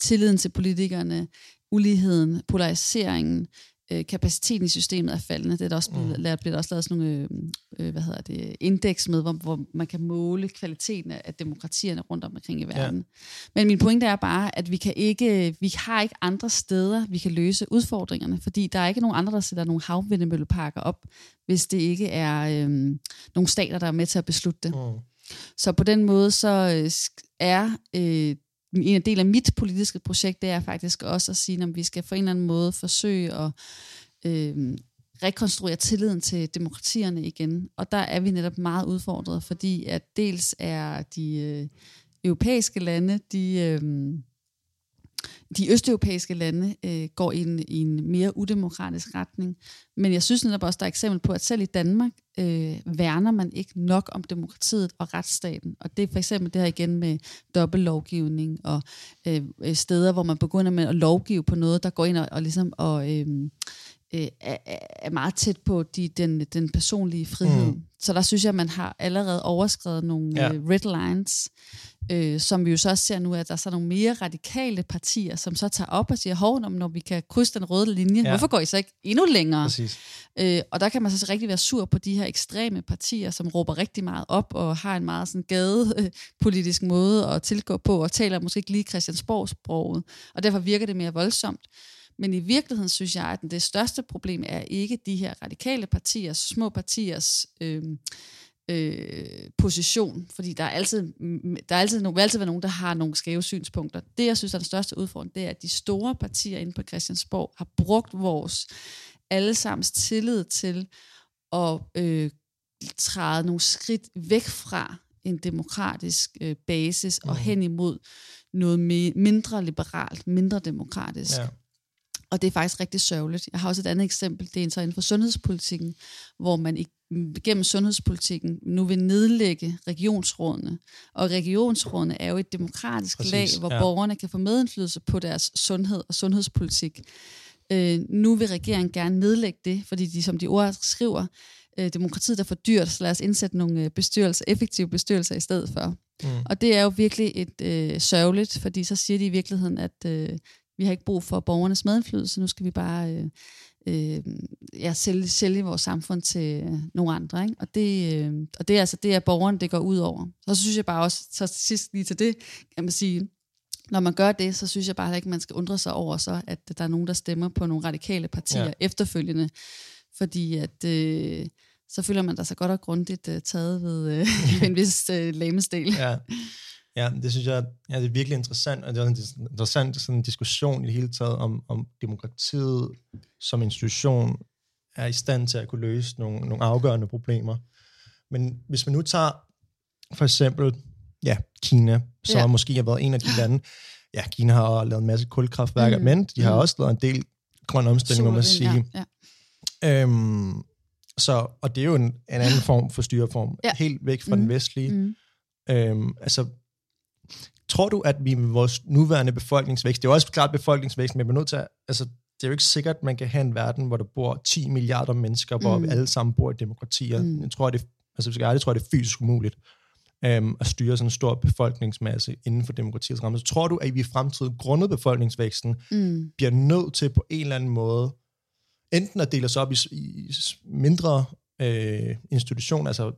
tilliden til politikerne, uligheden, polariseringen, øh, kapaciteten i systemet er faldende. Det er der også blevet, Mm. lavet, bliver der også lavet sådan nogle øh, øh, hvad hedder det, indeks med, hvor, hvor man kan måle kvaliteten af, demokratierne rundt omkring i verden. Men min pointe er bare, at vi kan ikke, vi har ikke andre steder, vi kan løse udfordringerne, fordi der er ikke nogen andre, der sætter nogle havvindemølleparker op, hvis det ikke er øh, nogle stater, der er med til at beslutte det. Mm. Så på den måde så øh, er øh, en del af mit politiske projekt, det er faktisk også at sige, at vi skal på en eller anden måde forsøge at øh, rekonstruere tilliden til demokratierne igen. Og der er vi netop meget udfordret, fordi at dels er de øh, europæiske lande, de... Øh, de østeuropæiske lande øh, går i en, i en mere udemokratisk retning. Men jeg synes netop også, der er eksempel på, at selv i Danmark øh, værner man ikke nok om demokratiet og retsstaten. Og det er for eksempel det her igen med dobbeltlovgivning og øh, øh steder, hvor man begynder med at lovgive på noget, der går ind og, og ligesom og, øh, øh, er, er meget tæt på de, den, den personlige frihed. Mm. Så der synes jeg, at man har allerede overskrevet nogle ja. øh, red lines, øh, som vi jo så også ser nu, at der er så nogle mere radikale partier, som så tager op og siger, hov, når vi kan krydse den røde linje, ja. hvorfor går I så ikke endnu længere? Øh, og der kan man så rigtig være sur på de her ekstreme partier, som råber rigtig meget op og har en meget sådan gadepolitisk måde at tilgå på, og taler måske ikke lige Christiansborg-sproget, og derfor virker det mere voldsomt. Men i virkeligheden synes jeg, at det største problem er ikke de her radikale partiers, små partiers øh, øh, position, fordi der er altid, der er altid, vil altid være nogen, der har nogle skæve synspunkter. Det, jeg synes er den største udfordring, det er, at de store partier inde på Christiansborg har brugt vores allesammens tillid til at øh, træde nogle skridt væk fra en demokratisk øh, basis og hen imod noget mindre liberalt, mindre demokratisk. Ja. Og det er faktisk rigtig sørgeligt. Jeg har også et andet eksempel, det er så inden for sundhedspolitikken, hvor man gennem sundhedspolitikken nu vil nedlægge regionsrådene. Og regionsrådene er jo et demokratisk Præcis, lag, hvor ja. borgerne kan få medindflydelse på deres sundhed og sundhedspolitik. Øh, nu vil regeringen gerne nedlægge det, fordi de, som de ord skriver, øh, demokratiet er for dyrt, så lad os indsætte nogle øh, bestyrelser, effektive bestyrelser i stedet for. Mm. Og det er jo virkelig et øh, sørgeligt, fordi så siger de i virkeligheden, at øh, vi har ikke brug for borgernes medindflydelse, nu skal vi bare øh, øh, ja, sælge, sælge vores samfund til øh, nogle andre. Ikke? Og, det, øh, og det er altså det er borgerne, det går ud over. Så synes jeg bare også, så sidst lige til det, kan man sige, når man gør det, så synes jeg bare ikke, man skal undre sig over så, at der er nogen, der stemmer på nogle radikale partier ja. efterfølgende. Fordi at... Øh, så føler man der så godt og grundigt uh, taget ved uh, en vis uh, lamesdel. Ja. Ja, det synes jeg ja, det er virkelig interessant, og det er en interessant sådan en diskussion i det hele taget om, om demokratiet som institution er i stand til at kunne løse nogle, nogle afgørende problemer. Men hvis man nu tager for eksempel ja, Kina, som ja. måske har været en af de lande, ja, Kina har lavet en masse kulkraftværker, mm. men de har mm. også lavet en del grøn omstilling, må man sige. Ja, ja. Øhm, så, og det er jo en, en anden form for styreform, ja. helt væk fra mm. den vestlige. Mm. Øhm, altså, Tror du, at vi med vores nuværende befolkningsvækst, det er jo også klart befolkningsvækst, men vi er nødt til at, altså, det er jo ikke sikkert, at man kan have en verden, hvor der bor 10 milliarder mennesker, hvor mm. vi alle sammen bor i demokratier. Mm. Jeg tror, det, altså, hvis jeg ærlig, tror, at det er fysisk umuligt øhm, at styre sådan en stor befolkningsmasse inden for demokratiets ramme. Så tror du, at vi i fremtiden, grundet befolkningsvæksten, mm. bliver nødt til på en eller anden måde, enten at dele os op i, i mindre øh, institutioner, altså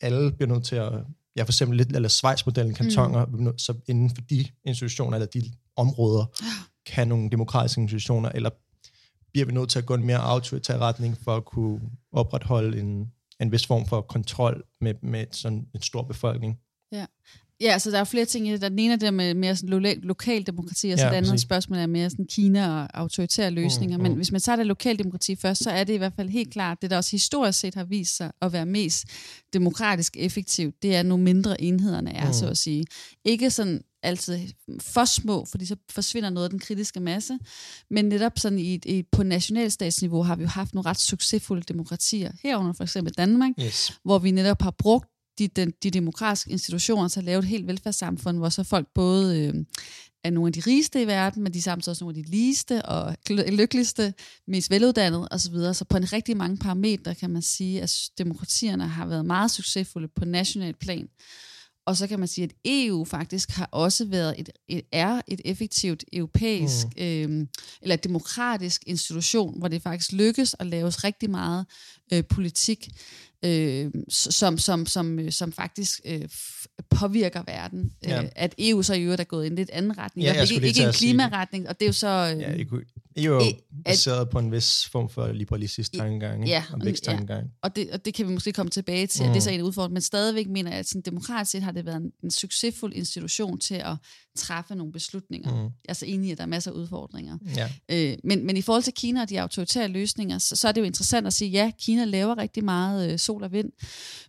alle bliver nødt til at ja, for eksempel lidt, eller Schweiz-modellen, kantoner, mm. så inden for de institutioner, eller de områder, kan nogle demokratiske institutioner, eller bliver vi nødt til at gå en mere autoritær retning for at kunne opretholde en, en vis form for kontrol med, med sådan en stor befolkning. Ja. Ja, altså der er flere ting i det. Den ene er det med mere sådan lo- lokal demokrati, og så ja, det andet præcis. spørgsmål er mere sådan Kina og autoritære løsninger. Mm, mm. Men hvis man tager det lokale demokrati først, så er det i hvert fald helt klart, det der også historisk set har vist sig at være mest demokratisk effektivt, det er nu mindre enhederne er, mm. så at sige. Ikke sådan altid for små, fordi så forsvinder noget af den kritiske masse. Men netop sådan i, i, på nationalstatsniveau har vi jo haft nogle ret succesfulde demokratier, herunder for eksempel Danmark, yes. hvor vi netop har brugt de, de, de demokratiske institutioner til at lave et helt velfærdssamfund, hvor så folk både øh, er nogle af de rigeste i verden, men de er samtidig også nogle af de ligeste og lykkeligste, mest veluddannede osv. Så, på en rigtig mange parametre kan man sige, at demokratierne har været meget succesfulde på national plan. Og så kan man sige, at EU faktisk har også været et, et er et effektivt europæisk mm. øh, eller demokratisk institution, hvor det faktisk lykkes at laves rigtig meget øh, politik øh, som, som, som, øh, som faktisk øh, påvirker verden. Ja. Øh, at EU så i øvrigt er gået i en lidt anden retning. Ja, ikke, ikke en klimaretning, og det er jo så... Øh, ja, Er jo baseret på en vis form for liberalistisk tankegang ja, og væksttankegang. Ja. Og, det, og det kan vi måske komme tilbage til, mm. det er så en udfordring, men stadigvæk mener jeg, at sådan, demokratisk set har det været en, en succesfuld institution til at træffe nogle beslutninger. Mm. Jeg er så enig i, at der er masser af udfordringer. Ja. Øh, men, men i forhold til Kina og de autoritære løsninger, så, så er det jo interessant at sige, ja, Kina laver rigtig meget øh, sol og vind,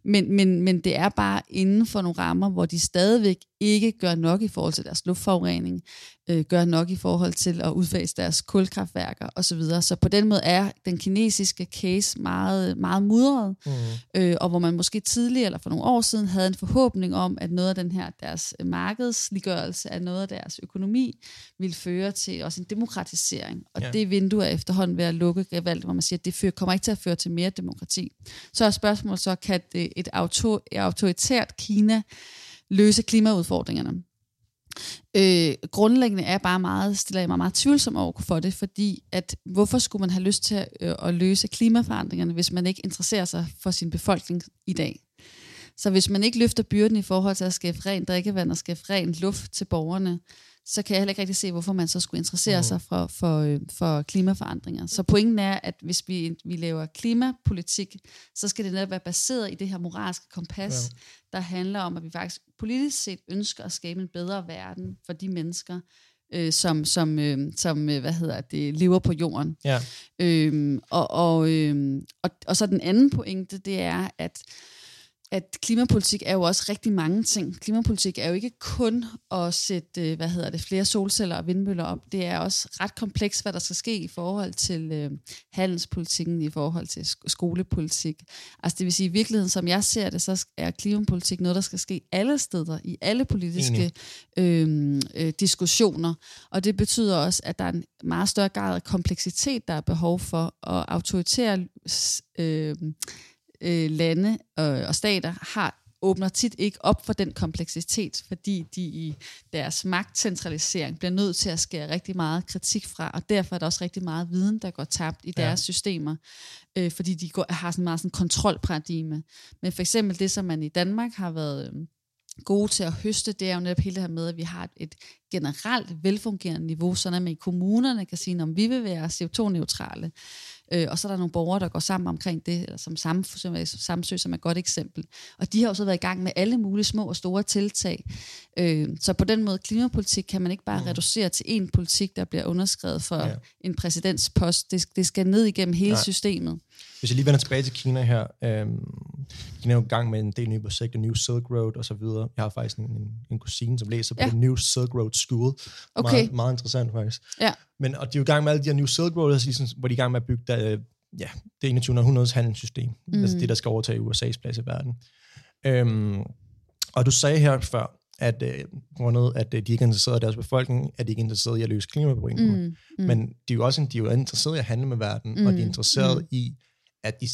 men, men, men det er bare inden for nogle rammer, hvor de stadigvæk ikke gør nok i forhold til deres luftforurening, øh, gør nok i forhold til at udfase deres kulkraftværker osv. Så, så på den måde er den kinesiske case meget, meget mudret, mm. øh, og hvor man måske tidligere eller for nogle år siden havde en forhåbning om, at noget af den her deres markedsliggørelse af noget af deres økonomi ville føre til også en demokratisering. Og ja. det vindue er efterhånden ved at lukke gevalgt, hvor man siger, at det fører, kommer ikke til at føre til mere demokrati. Så er spørgsmålet så, kan et auto, autoritært Kina løse klimaudfordringerne? Øh, grundlæggende er bare meget, stiller jeg mig meget tvivlsom over for det, fordi at hvorfor skulle man have lyst til at, øh, at løse klimaforandringerne, hvis man ikke interesserer sig for sin befolkning i dag? Så hvis man ikke løfter byrden i forhold til at skaffe rent drikkevand og skaffe rent luft til borgerne, så kan jeg heller ikke rigtig se, hvorfor man så skulle interessere mm. sig for, for, øh, for klimaforandringer. Så pointen er, at hvis vi, vi laver klimapolitik, så skal det netop være baseret i det her moralske kompas, ja. der handler om, at vi faktisk politisk set ønsker at skabe en bedre verden for de mennesker, øh, som, som, øh, som øh, hvad hedder det, lever på jorden. Ja. Øhm, og, og, øh, og, og så den anden pointe, det er, at at klimapolitik er jo også rigtig mange ting. Klimapolitik er jo ikke kun at sætte, øh, hvad hedder det, flere solceller og vindmøller op. Det er også ret komplekst, hvad der skal ske i forhold til øh, handelspolitikken, i forhold til skolepolitik. Altså det vil sige, i virkeligheden, som jeg ser det, så er klimapolitik noget, der skal ske alle steder, i alle politiske øh, øh, diskussioner. Og det betyder også, at der er en meget større grad af kompleksitet, der er behov for, og autoritære øh, øh, lande og, og stater har åbner tit ikke op for den kompleksitet, fordi de i deres magtcentralisering bliver nødt til at skære rigtig meget kritik fra, og derfor er der også rigtig meget viden, der går tabt i deres ja. systemer, øh, fordi de går, har sådan meget sådan kontrolparadigme. Men for eksempel det, som man i Danmark har været øh, gode til at høste, det er jo netop hele det her med, at vi har et generelt velfungerende niveau, sådan at man i kommunerne kan sige, om vi vil være CO2-neutrale. Øh, og så er der nogle borgere, der går sammen omkring det, eller som Samsø, som er et godt eksempel. Og de har jo så været i gang med alle mulige små og store tiltag. Øh, så på den måde, klimapolitik kan man ikke bare mm. reducere til en politik, der bliver underskrevet for ja. en præsidentspost. Det, det skal ned igennem hele Nej. systemet. Hvis jeg lige vender tilbage til Kina her, øh, Kina er jo i gang med en del nye projekter, New Silk Road og så videre. Jeg har faktisk en, en, en kusine, som læser på ja. New Silk Road School. Okay. Meget, meget interessant faktisk. Ja. Men, og de er jo i gang med alle de her New Silk Road, altså, ligesom, hvor de er i gang med at bygge der, ja, det 21. århundredes handelssystem. Mm. Altså det, der skal overtage USA's plads i verden. Øhm, og du sagde her før, at øh, grundet, at øh, de ikke er interesseret i deres befolkning, at de ikke er interesseret i at løse klimaproblemer. Mm, mm. Men de er jo også de er jo interesseret i at handle med verden, mm, og de er interesseret mm. i, at de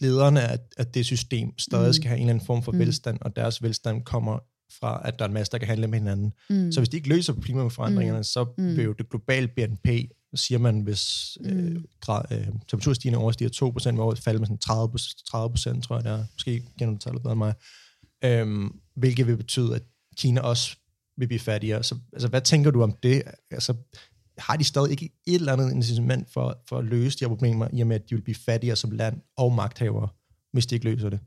lederne af, af det system stadig mm. skal have en eller anden form for mm. velstand, og deres velstand kommer fra, at der er en masse, der kan handle med hinanden. Mm. Så hvis de ikke løser klimaforandringerne, mm. så mm. vil jo det globale BNP, siger man, hvis øh, mm. grad, øh, temperaturstigningen overstiger 2%, hvor det falder med sådan 30, 30 tror jeg det er. Måske kender du tallet bedre end mig. Øhm, hvilket vil betyde, at Kina også vil blive fattigere. Så, altså, hvad tænker du om det? Altså, har de stadig ikke et eller andet incitament for, for at løse de her problemer, i og med, at de vil blive fattigere som land og magthavere, hvis de ikke løser det?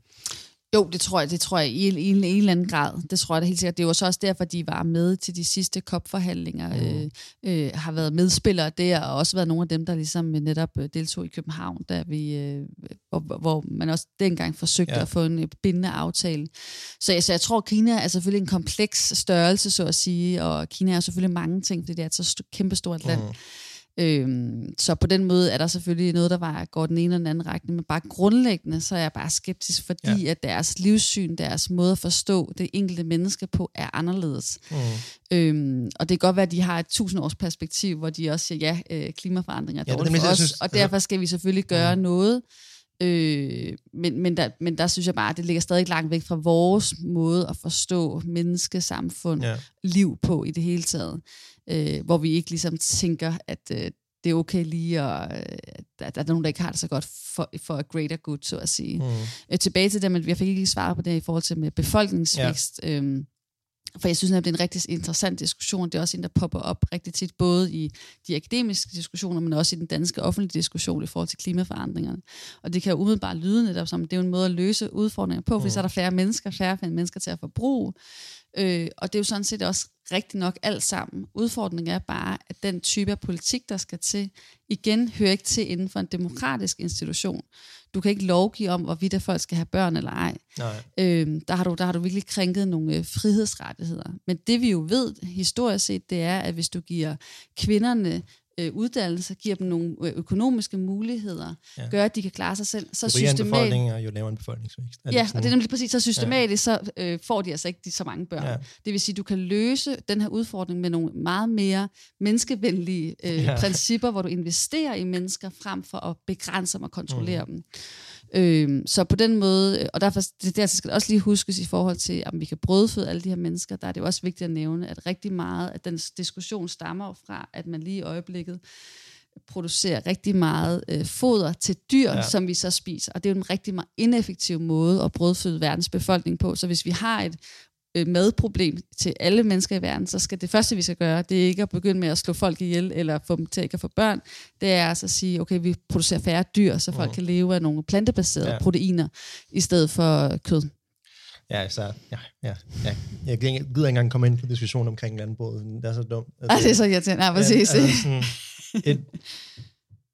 Jo, det tror jeg, det tror jeg i, i, i en eller anden grad. Det tror jeg da helt sikkert. Det var så også derfor, de var med til de sidste COP-forhandlinger, mm. øh, øh, har været medspillere der, og også været nogle af dem, der ligesom netop øh, deltog i København, der vi, øh, hvor, hvor man også dengang forsøgte ja. at få en øh, bindende aftale. Så altså, jeg tror, Kina er selvfølgelig en kompleks størrelse, så at sige, og Kina er selvfølgelig mange ting, fordi det er et så kæmpestort land. Mm. Øhm, så på den måde er der selvfølgelig noget, der var, går den ene eller den anden retning, men bare grundlæggende, så er jeg bare skeptisk, fordi ja. at deres livssyn, deres måde at forstå det enkelte menneske på, er anderledes. Mm. Øhm, og det kan godt være, at de har et tusindårs perspektiv, hvor de også siger, ja, øh, klimaforandringer er ja, dårligt for os, synes, og derfor skal vi selvfølgelig gøre mm. noget, Øh, men, men, der, men der synes jeg bare, at det ligger stadig langt væk fra vores måde at forstå menneskesamfund, ja. liv på i det hele taget. Øh, hvor vi ikke ligesom tænker, at øh, det er okay lige, at, øh, at der er nogen, der ikke har det så godt for, for a greater good, så at sige. Mm. Øh, tilbage til det, men jeg fik ikke lige svaret på det i forhold til med befolkningsvækst. Ja. Øh, for jeg synes, at det er en rigtig interessant diskussion. Det er også en, der popper op rigtig tit, både i de akademiske diskussioner, men også i den danske offentlige diskussion i forhold til klimaforandringerne. Og det kan jo umiddelbart lyde netop som, det er en måde at løse udfordringer på, fordi mm. så er der færre mennesker, færre mennesker til at forbruge. Øh, og det er jo sådan set også rigtig nok alt sammen. Udfordringen er bare, at den type af politik, der skal til, igen hører ikke til inden for en demokratisk institution. Du kan ikke lovgive om, hvorvidt at folk skal have børn eller ej. Nej. Øh, der, har du, der har du virkelig krænket nogle øh, frihedsrettigheder. Men det vi jo ved historisk set, det er, at hvis du giver kvinderne øh, uddannelse, giver dem nogle øh, økonomiske muligheder, ja. gør, at de kan klare sig selv, så Jo en systematisk... befolkning er jo lavere en befolkningsvækst. Er Ja, sådan- og det er nemlig præcis, så systematisk, så øh, får de altså ikke de, så mange børn. Ja. Ja. Det vil sige, du kan løse den her udfordring med nogle meget mere menneskevenlige øh, Ja. ja. principper, hvor du investerer i mennesker frem for at begrænse dem og kontrollere mm. dem. Øh, så på den måde, og derfor det, der skal det også lige huskes i forhold til, om vi kan brødføde alle de her mennesker, der er det jo også vigtigt at nævne, at rigtig meget af den diskussion stammer fra, at man lige i øjeblikket producerer rigtig meget øh, foder til dyr, ja. som vi så spiser. Og det er jo en rigtig meget ineffektiv måde at brødføde verdens befolkning på. Så hvis vi har et øh, madproblem til alle mennesker i verden, så skal det første, vi skal gøre, det er ikke at begynde med at slå folk ihjel, eller få dem til ikke at få børn. Det er altså at sige, okay, vi producerer færre dyr, så folk Mhm. kan leve af nogle plantebaserede Ja. proteiner, i stedet for kød. Ja, så, ja, ja, ja. Jeg gider ikke gider ikke engang komme ind på diskussion omkring landbruget. Det er så dumt. Ej, det er så irriterende. Ja, præcis. Ja, altså sådan, et,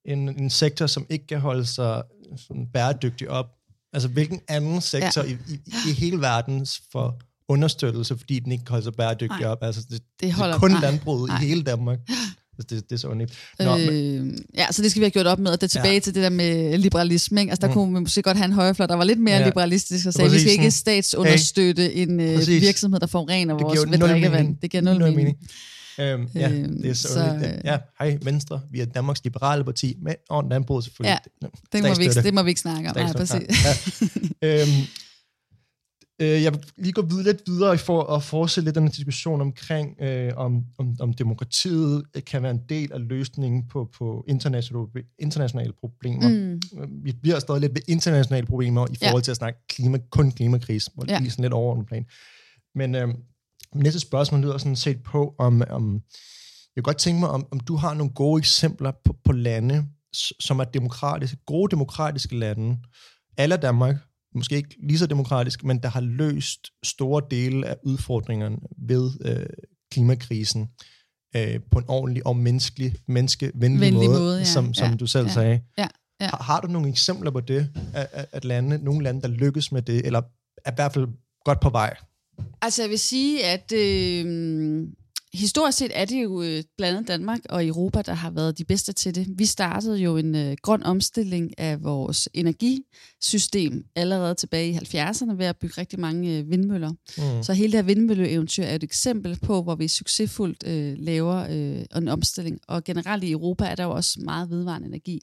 en, en sektor, som ikke kan holde sig sådan bæredygtig op. Altså, hvilken anden sektor ja. i, i, i hele verden for understøttelse, fordi den ikke kan holde sig bæredygtig Nej. op. Altså, det, det, holder, holder det er kun nej. landbruget nej. i hele Danmark. Altså, det, det er så ondt. Nå, men, Øh, ja, så det skal vi have gjort op med, og det er tilbage Ja. ja. til det der med liberalisme. Ikke? Altså, der Mm. kunne vi måske godt have en højrefløj, der var lidt mere Ja. ja. liberalistisk, og sagde, vi skal ikke statsunderstøtte en øh, Præcis. virksomhed, der forurener det vores drikkevand. Det giver nul, mening. mening. Øhm, ja, Øhm, det er så, så, øh, Ja, hej Venstre. Vi er Danmarks Liberale Parti, med og landbruget selvfølgelig. Ja, Det må, vi ikke, det må vi ikke snakke om. Nej, præcis. Ja. øhm, øh, jeg vil lige gå videre, lidt videre for at fortsætte lidt den her diskussion omkring, øh, om, om, om demokratiet kan være en del af løsningen på, på internationale, internationale problemer. Mm. Mm, Vi bliver stadig lidt ved internationale problemer i Ja. forhold til at snakke klima, kun klimakris, hvor det Ja. er sådan lidt overordnet plan. Men øh, næste spørgsmål lyder sådan set på, om, om jeg kunne godt tænke mig, om, om du har nogle gode eksempler på, på lande, som er demokratiske, gode demokratiske lande, alle Danmark, måske ikke lige så demokratisk, men der har løst store dele af udfordringerne ved øh, klimakrisen øh, på en ordentlig og menneskelig, menneskevenlig Venlig måde, måde, ja. som, som Ja. du selv Ja. sagde. Ja. Ja. Har, har du nogle eksempler på det, at, at- at lande, nogle lande, der lykkes med det, eller er i hvert fald godt på vej? Altså, jeg vil sige, at øh, historisk set er det jo øh, blandt andet Danmark og Europa, der har været de bedste til det. Vi startede jo en øh, grøn omstilling af vores energisystem allerede tilbage i 70'erne ved at bygge rigtig mange øh, vindmøller. Mm. Så hele det her vindmølleeventyr er et eksempel på, hvor vi succesfuldt øh, laver øh, en omstilling. Og generelt i Europa er der jo også meget vedvarende energi.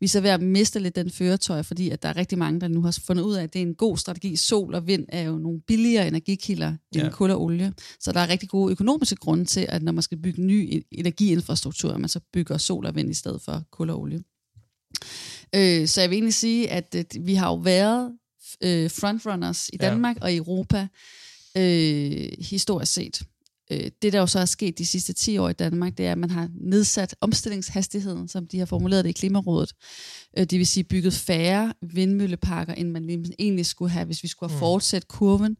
Vi er så ved at miste lidt den føretøj, fordi at der er rigtig mange, der nu har fundet ud af, at det er en god strategi. Sol og vind er jo nogle billigere energikilder end Ja. ja. kul og olie. Så der er rigtig gode økonomiske grunde til, at når man skal bygge ny e- energiinfrastruktur, at man så bygger sol og vind i stedet for kul og olie. Øh, så jeg vil egentlig sige, at øh, vi har jo været øh, frontrunners i Ja. Danmark og i Europa øh, historisk set. Øh, det, der jo så er sket de sidste 10 år i Danmark, det er, at man har nedsat omstillingshastigheden, som de har formuleret det i Klimarådet. Øh, det vil sige bygget færre vindmølleparker, end man lige- egentlig skulle have, hvis vi skulle have Mm. fortsat kurven.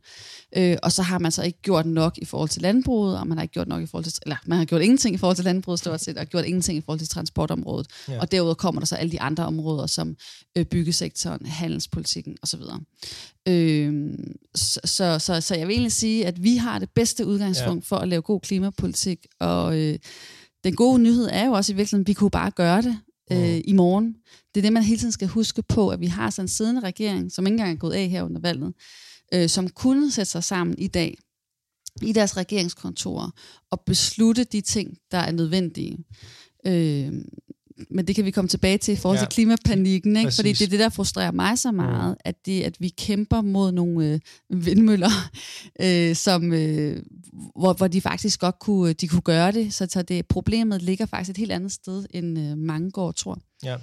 Øh, og så har man så ikke gjort nok i forhold til landbruget, og man har ikke gjort nok i forhold til, eller man har gjort ingenting i forhold til landbruget stort set, og gjort ingenting i forhold til transportområdet. Ja. Og derudover kommer der så alle de andre områder, som øh, byggesektoren, handelspolitikken osv. Øh, så, så, så, så jeg vil egentlig sige, at vi har det bedste udgangspunkt ja. for at lave god klimapolitik, og øh, den gode nyhed er jo også i virkeligheden, at vi kunne bare gøre det øh, Mm. i morgen. Det er det, man hele tiden skal huske på, at vi har sådan en siddende regering, som ikke engang er gået af her under valget, øh, som kunne sætte sig sammen i dag i deres regeringskontorer og beslutte de ting, der er nødvendige. Øh, men det kan vi komme tilbage til i forhold Ja. ja. til klimapanikken, ikke? fordi det er det, der frustrerer mig så meget, mm. at, det, at vi kæmper mod nogle øh, vindmøller, øh, som, øh, hvor, hvor de faktisk godt kunne, de kunne gøre det, så, så det, problemet ligger faktisk et helt andet sted, end øh, mange går og tror. Ja,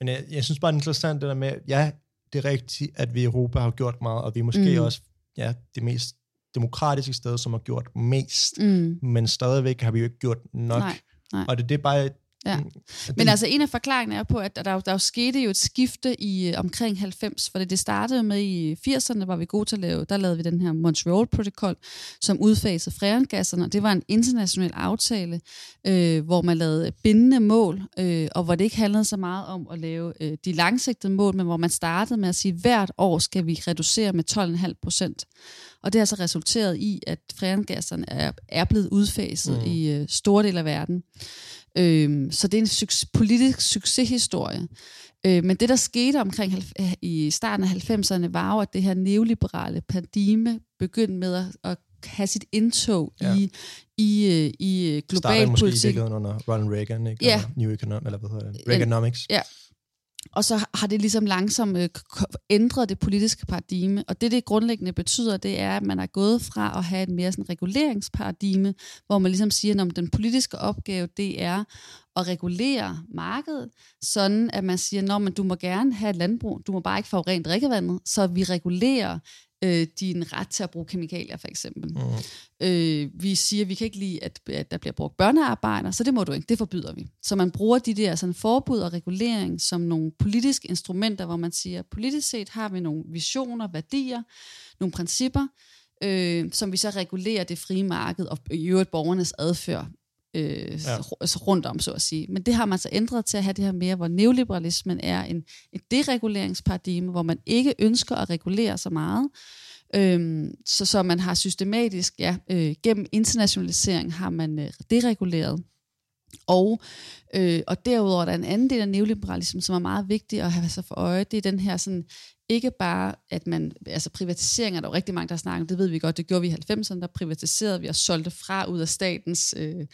men jeg, jeg synes bare, det er interessant det der med, ja, det er rigtigt, at vi i Europa har gjort meget, og vi er måske. Mm. også ja, det mest demokratiske sted, som har gjort mest, Mm. men stadigvæk har vi jo ikke gjort nok. Nej, nej. Og det, det er bare, Ja. Mm, Men det- altså en af forklaringerne er på, at der, der, der jo skete jo et skifte i øh, omkring 90, for det startede med i 80'erne, var vi gode til at lave, der lavede vi den her Montreal-protokol, som udfasede freongasserne, og det var en international aftale, øh, hvor man lavede bindende mål, øh, og hvor det ikke handlede så meget om at lave øh, de langsigtede mål, men hvor man startede med at sige, at hvert år skal vi reducere med 12,5 procent. Og det har så resulteret i, at freongasserne er, er blevet udfaset mm. i øh, store dele af verden. Øhm, så det er en succes, politisk succeshistorie. Øh, men det, der skete omkring halv- i starten af 90'erne, var jo, at det her neoliberale paradigme begyndte med at, at have sit indtog Ja. i, i, øh, i øh, startede global måske i politik. virkeligheden under Ronald Reagan, ikke? Ja. New Economics, eller hvad hedder det? Reaganomics. Ja. Og så har det ligesom langsomt øh, ændret det politiske paradigme. Og det, det grundlæggende betyder, det er, at man er gået fra at have et mere sådan reguleringsparadigme, hvor man ligesom siger, at den politiske opgave, det er at regulere markedet, sådan at man siger, at du må gerne have et landbrug, du må bare ikke forurene drikkevandet, så vi regulerer øh, din ret til at bruge kemikalier, for eksempel. Mm. Øh, vi siger, at vi kan ikke lide, at, at der bliver brugt børnearbejder, så det må du ikke, det forbyder vi. Så man bruger de der sådan, forbud og regulering som nogle politiske instrumenter, hvor man siger, politisk set har vi nogle visioner, værdier, nogle principper, øh, som vi så regulerer det frie marked og i øvrigt borgernes adfærd øh, Ja. rundt om, så at sige. Men det har man så ændret til at have det her mere, hvor neoliberalismen er en, et dereguleringsparadigme, hvor man ikke ønsker at regulere så meget, Øhm, så, så man har systematisk, ja, øh, gennem internationalisering har man øh, dereguleret. Og, øh, og derudover er der en anden del af neoliberalismen, som er meget vigtig at have sig for øje. Det er den her sådan, ikke bare, at man, altså privatisering er der jo rigtig mange, der snakker om, det ved vi godt, det gjorde vi i 90'erne, der privatiserede vi og solgte fra ud af statens øh,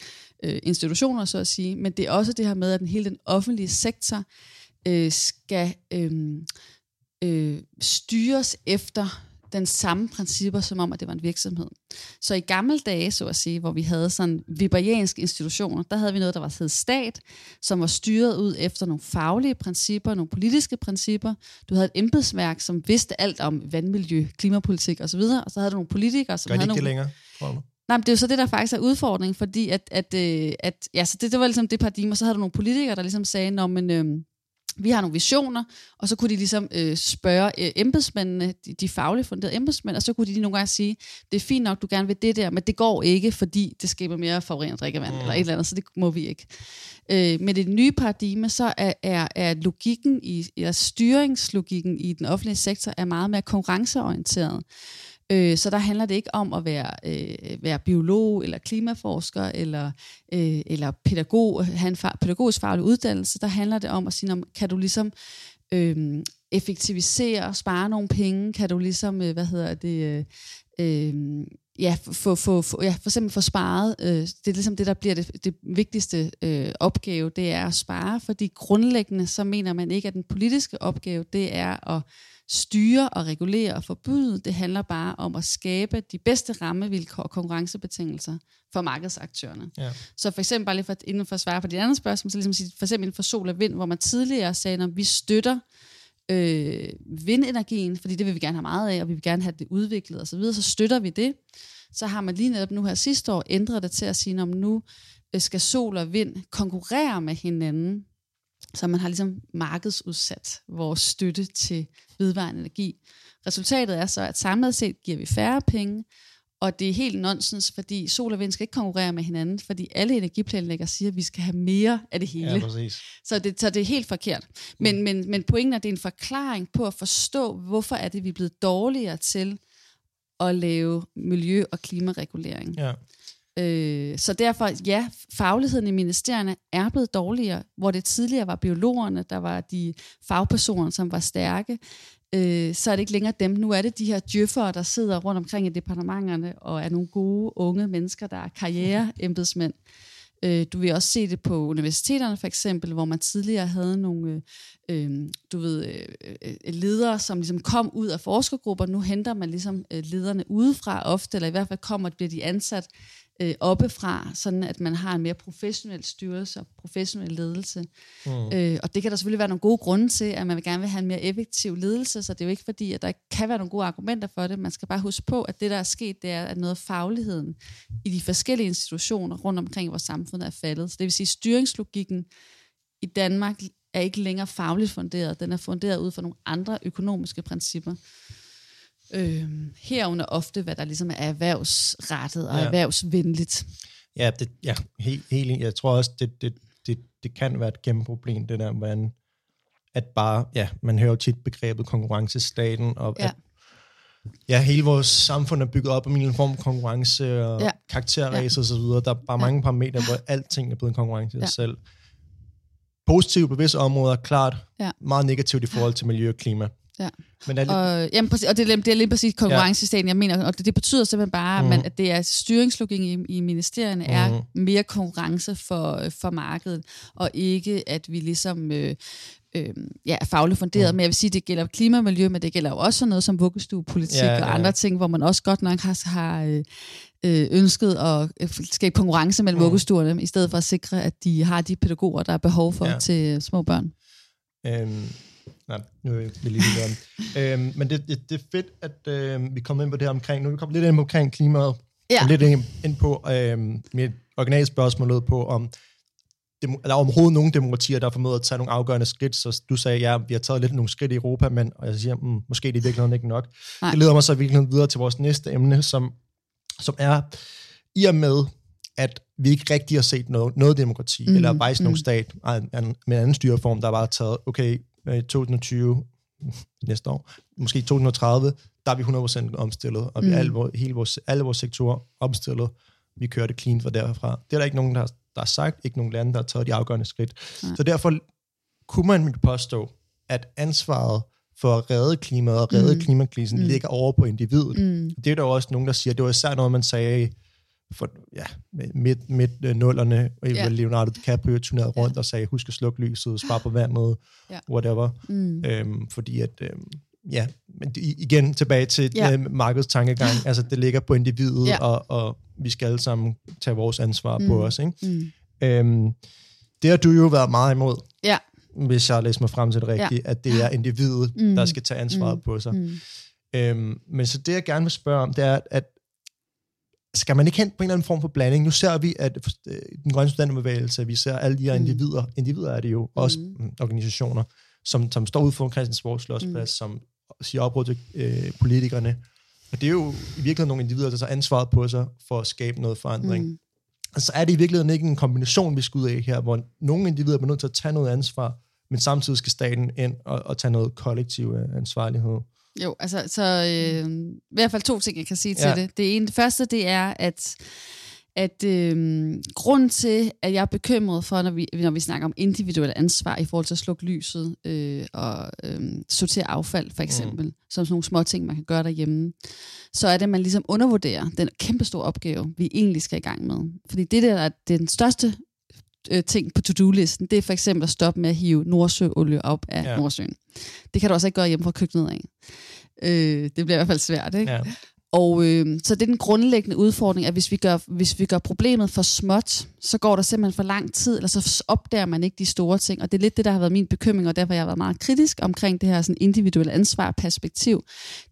øh, institutioner, så at sige. Men det er også det her med, at den hele den offentlige sektor øh, skal øh, øh, styres efter den samme principper, som om, at det var en virksomhed. Så i gamle dage, så at sige, hvor vi havde sådan viberianske institutioner, der havde vi noget, der var hed stat, som var styret ud efter nogle faglige principper, nogle politiske principper. Du havde et embedsværk, som vidste alt om vandmiljø, klimapolitik osv., og så havde du nogle politikere, som Gør de havde ikke det nogle... længere, tror du? Nej, men det er jo så det, der faktisk er udfordringen, fordi at, at, øh, at ja, så det, det var ligesom det paradigme, og så havde du nogle politikere, der ligesom sagde, Nå, men øh, vi har nogle visioner, og så kunne de ligesom øh, spørge øh, embedsmændene, de, de fagligt funderede embedsmænd, og så kunne de nogle gange sige, det er fint nok, du gerne vil det der, men det går ikke, fordi det skaber mere forurenet drikkevand, mm. eller et eller andet, så det må vi ikke. Øh, med det nye paradigme, så er, er, er logikken, i, eller styringslogikken i den offentlige sektor, er meget mere konkurrenceorienteret. Øh, så der handler det ikke om at være, øh, være biolog eller klimaforsker eller, øh, eller pædagog, have en fa- pædagogisk faglig uddannelse. Der handler det om at sige, om, kan du ligesom øh, effektivisere og spare nogle penge? Kan du ligesom, øh, hvad hedder det, øh, øh, ja, få, få, få, ja, for eksempel få sparet. Øh, det er ligesom det, der bliver det, det vigtigste øh, opgave, det er at spare, fordi grundlæggende så mener man ikke, at den politiske opgave, det er at styre og regulere og forbyde. Det handler bare om at skabe de bedste rammevilkår og konkurrencebetingelser for markedsaktørerne. Ja. Så for eksempel, bare lige for, inden for at svare på dit andet spørgsmål, så ligesom sige, for eksempel inden for sol og vind, hvor man tidligere sagde, at vi støtter øh, vindenergien, fordi det vil vi gerne have meget af, og vi vil gerne have det udviklet osv., så, så støtter vi det. Så har man lige netop nu her sidste år ændret det til at sige, om nu øh, skal sol og vind konkurrere med hinanden, så man har ligesom markedsudsat vores støtte til vedvarende energi. Resultatet er så, at samlet set giver vi færre penge, og det er helt nonsens, fordi sol og vind skal ikke konkurrere med hinanden, fordi alle energiplanlæggere siger, at vi skal have mere af det hele. Ja, præcis. Så det, så det er helt forkert. Men, men, men pointen er, at det er en forklaring på at forstå, hvorfor er det, vi er blevet dårligere til at lave miljø- og klimaregulering. Ja. Øh, så derfor, ja, fagligheden i ministerierne er blevet dårligere, hvor det tidligere var biologerne, der var de fagpersoner, som var stærke. Øh, så er det ikke længere dem. Nu er det de her djøffere, der sidder rundt omkring i departementerne og er nogle gode unge mennesker, der er karriereembedsmænd. Øh, du vil også se det på universiteterne for eksempel, hvor man tidligere havde nogle øh, øh du ved, øh, ledere, som ligesom kom ud af forskergrupper. Nu henter man ligesom øh, lederne udefra ofte, eller i hvert fald kommer, bliver de ansat øh, oppefra, sådan at man har en mere professionel styrelse og professionel ledelse. Mm. Øh, og det kan der selvfølgelig være nogle gode grunde til, at man vil gerne vil have en mere effektiv ledelse, så det er jo ikke fordi, at der ikke kan være nogle gode argumenter for det. Man skal bare huske på, at det, der er sket, det er, at noget af fagligheden i de forskellige institutioner rundt omkring i vores samfund er faldet. Så det vil sige, at styringslogikken i Danmark er ikke længere fagligt funderet. Den er funderet ud fra nogle andre økonomiske principper. Øh, herunder ofte, hvad der ligesom er erhvervsrettet og ja. erhvervsvenligt. Ja, det, ja helt, helt, jeg tror også, det, det, det, det kan være et kæmpe problem, det der, hvordan at bare, ja, man hører jo tit begrebet konkurrencestaten, og ja. at Ja, hele vores samfund er bygget op om en form for konkurrence og ja. karakterræs ja. og så videre. Der er bare ja. mange parametre, hvor alting er blevet en konkurrence i ja. sig selv. Positivt på visse områder, klart. Ja. Meget negativt i forhold til miljø og klima. Ja. Men er det... og, jamen, præcis, og det, er, det er lige præcis konkurrencestaten, ja. jeg mener, og det, det betyder simpelthen bare, mm. at det er styringslogik i, i ministerierne mm. er mere konkurrence for, for markedet, og ikke at vi ligesom øh, øh, ja, er fagligt funderet, mm. men jeg vil sige, det gælder klimamiljø, men det gælder jo også noget som vuggestuepolitik ja, ja. og andre ting, hvor man også godt nok har, har øh, øh ønsket at øh, skabe konkurrence mellem mm. vuggestuerne, i stedet for at sikre, at de har de pædagoger, der er behov for ja. til små børn. Øhm, nej, nu er vi lige lidt øhm, Men det, det, det er fedt, at øh, vi kommer ind på det her omkring, nu er vi kommet lidt ind omkring klimaet, ja. og lidt ind, ind på øh, mit originale spørgsmål på, om dem, der er overhovedet nogle demokratier, der formået at tage nogle afgørende skridt, så du sagde, ja, vi har taget lidt nogle skridt i Europa, men og jeg siger, mm, måske det er i virkeligheden ikke nok. Nej. Det leder mig så virkelig videre til vores næste emne, som, som er i og med, at vi ikke rigtig har set noget, noget demokrati, mm, eller faktisk mm. nogen stat med en anden styreform, der bare har taget, okay, i 2020, næste år, måske 2030, der er vi 100% omstillet, og vi mm. alle, hele vores, alle vores sektorer omstillet. Vi kører det clean fra derfra. Det er der ikke nogen, der har der er sagt, ikke nogen lande, der har taget de afgørende skridt. Nej. Så derfor kunne man påstå, at ansvaret for at redde klimaet og redde mm. klimakrisen mm. ligger over på individet. Mm. Det er der også nogen, der siger, det var især noget, man sagde for ja, midt, midt uh, nullerne, yeah. Leonardo DiCaprio turnerede rundt yeah. og sagde, husk at slukke lyset, spare på vandet, yeah. whatever. Mm. Øhm, fordi at, øhm, ja, men igen tilbage til yeah. uh, markedets tankegang, altså det ligger på individet, yeah. og, og vi skal alle sammen tage vores ansvar mm. på os. Ikke? Mm. Øhm, det har du jo været meget imod. Ja. Hvis jeg læser mig frem til det rigtigt, ja. at det er individet, mm. der skal tage ansvaret mm. på sig. Mm. Øhm, men så det, jeg gerne vil spørge om, det er, at skal man ikke hen på en eller anden form for blanding? Nu ser vi, at øh, den grønne studenterbevægelse, vi ser alle de her mm. individer, individer er det jo, også mm. organisationer, som, som står ude for Christiansborg Slottsplads, mm. som siger opråd til øh, politikerne, og det er jo i virkeligheden nogle individer, der tager ansvaret på sig for at skabe noget forandring. Mm. Så er det i virkeligheden ikke en kombination, vi skal ud af her, hvor nogle individer er nødt til at tage noget ansvar, men samtidig skal staten ind og, og tage noget kollektiv ansvarlighed. Jo, altså så øh, i hvert fald to ting, jeg kan sige ja. til det. Det ene, det første, det er, at at øh, grund til, at jeg er bekymret for, når vi, når vi snakker om individuelt ansvar i forhold til at slukke lyset øh, og øh, sortere affald, for eksempel, mm. som sådan nogle små ting, man kan gøre derhjemme, så er det, at man ligesom undervurderer den kæmpe store opgave, vi egentlig skal i gang med. Fordi det der er den største øh, ting på to-do-listen, det er for eksempel at stoppe med at hive nordsøolie op af ja. Nordsøen. Det kan du også ikke gøre hjemme fra køkkenet af. Øh, det bliver i hvert fald svært, ikke? Ja. Og øh, så det er den grundlæggende udfordring, at hvis vi, gør, hvis vi gør problemet for småt, så går der simpelthen for lang tid, eller så opdager man ikke de store ting. Og det er lidt det, der har været min bekymring, og derfor har jeg været meget kritisk omkring det her sådan individuelle ansvar perspektiv.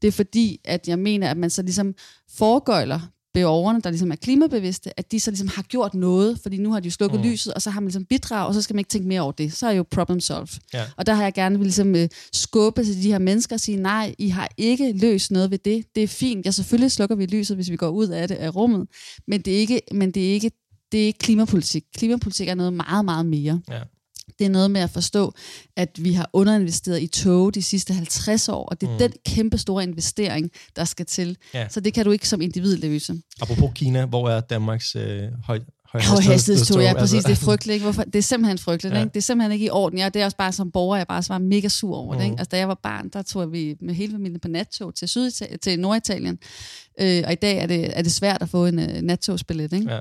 Det er fordi, at jeg mener, at man så ligesom foregøjler borgerne, der ligesom er klimabevidste, at de så ligesom har gjort noget, fordi nu har de jo slukket mm. lyset, og så har man ligesom bidrag, og så skal man ikke tænke mere over det. Så er jo problem solved. Ja. Og der har jeg gerne vil ligesom uh, skubbe til de her mennesker og sige, nej, I har ikke løst noget ved det. Det er fint. Ja, selvfølgelig slukker vi lyset, hvis vi går ud af det af rummet, men det er ikke, men det er ikke, det er ikke klimapolitik. Klimapolitik er noget meget, meget mere. Ja. Det er noget med at forstå, at vi har underinvesteret i tog de sidste 50 år, og det er mm. den kæmpe store investering, der skal til. Ja. Så det kan du ikke som individ løse. Apropos Kina, hvor er Danmarks øh, høj, højhastighedstog, ja, præcis. Det er frygteligt. Ikke? Hvorfor? Det er simpelthen frygteligt. Ja. Ikke? Det er simpelthen ikke i orden. Ja, det er også bare som borger, jeg bare var mega sur over mm. det. Ikke? Altså, da jeg var barn, der tog vi med hele familien på nattog til, Syditalien, til Norditalien. Øh, og i dag er det, er det svært at få en uh, nattogsbillet. Ikke? Ja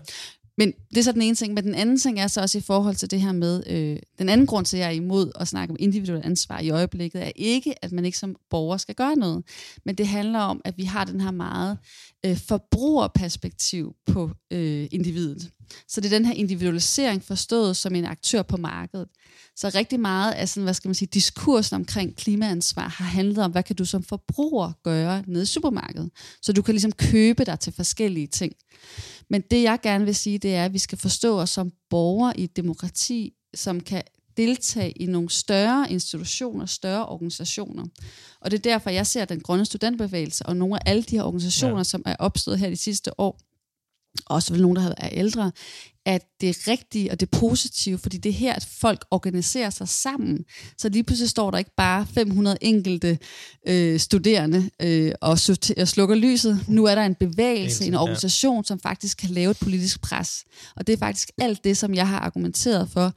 men det er så den ene ting. Men den anden ting er så også i forhold til det her med, øh, den anden grund til, at jeg er imod at snakke om individuelt ansvar i øjeblikket, er ikke, at man ikke som borger skal gøre noget. Men det handler om, at vi har den her meget øh, forbrugerperspektiv på øh, individet. Så det er den her individualisering forstået som en aktør på markedet. Så rigtig meget af sådan, hvad skal man sige, diskursen omkring klimaansvar har handlet om, hvad kan du som forbruger gøre nede i supermarkedet? Så du kan ligesom købe dig til forskellige ting. Men det jeg gerne vil sige, det er, at vi skal forstå os som borgere i et demokrati, som kan deltage i nogle større institutioner, større organisationer. Og det er derfor, jeg ser den grønne studentbevægelse og nogle af alle de her organisationer, ja. som er opstået her de sidste år, også vel nogen, der er ældre, at det er rigtige og det er positive, fordi det er her, at folk organiserer sig sammen. Så lige pludselig står der ikke bare 500 enkelte øh, studerende øh, og, og slukker lyset. Nu er der en bevægelse, en organisation, som faktisk kan lave et politisk pres. Og det er faktisk alt det, som jeg har argumenteret for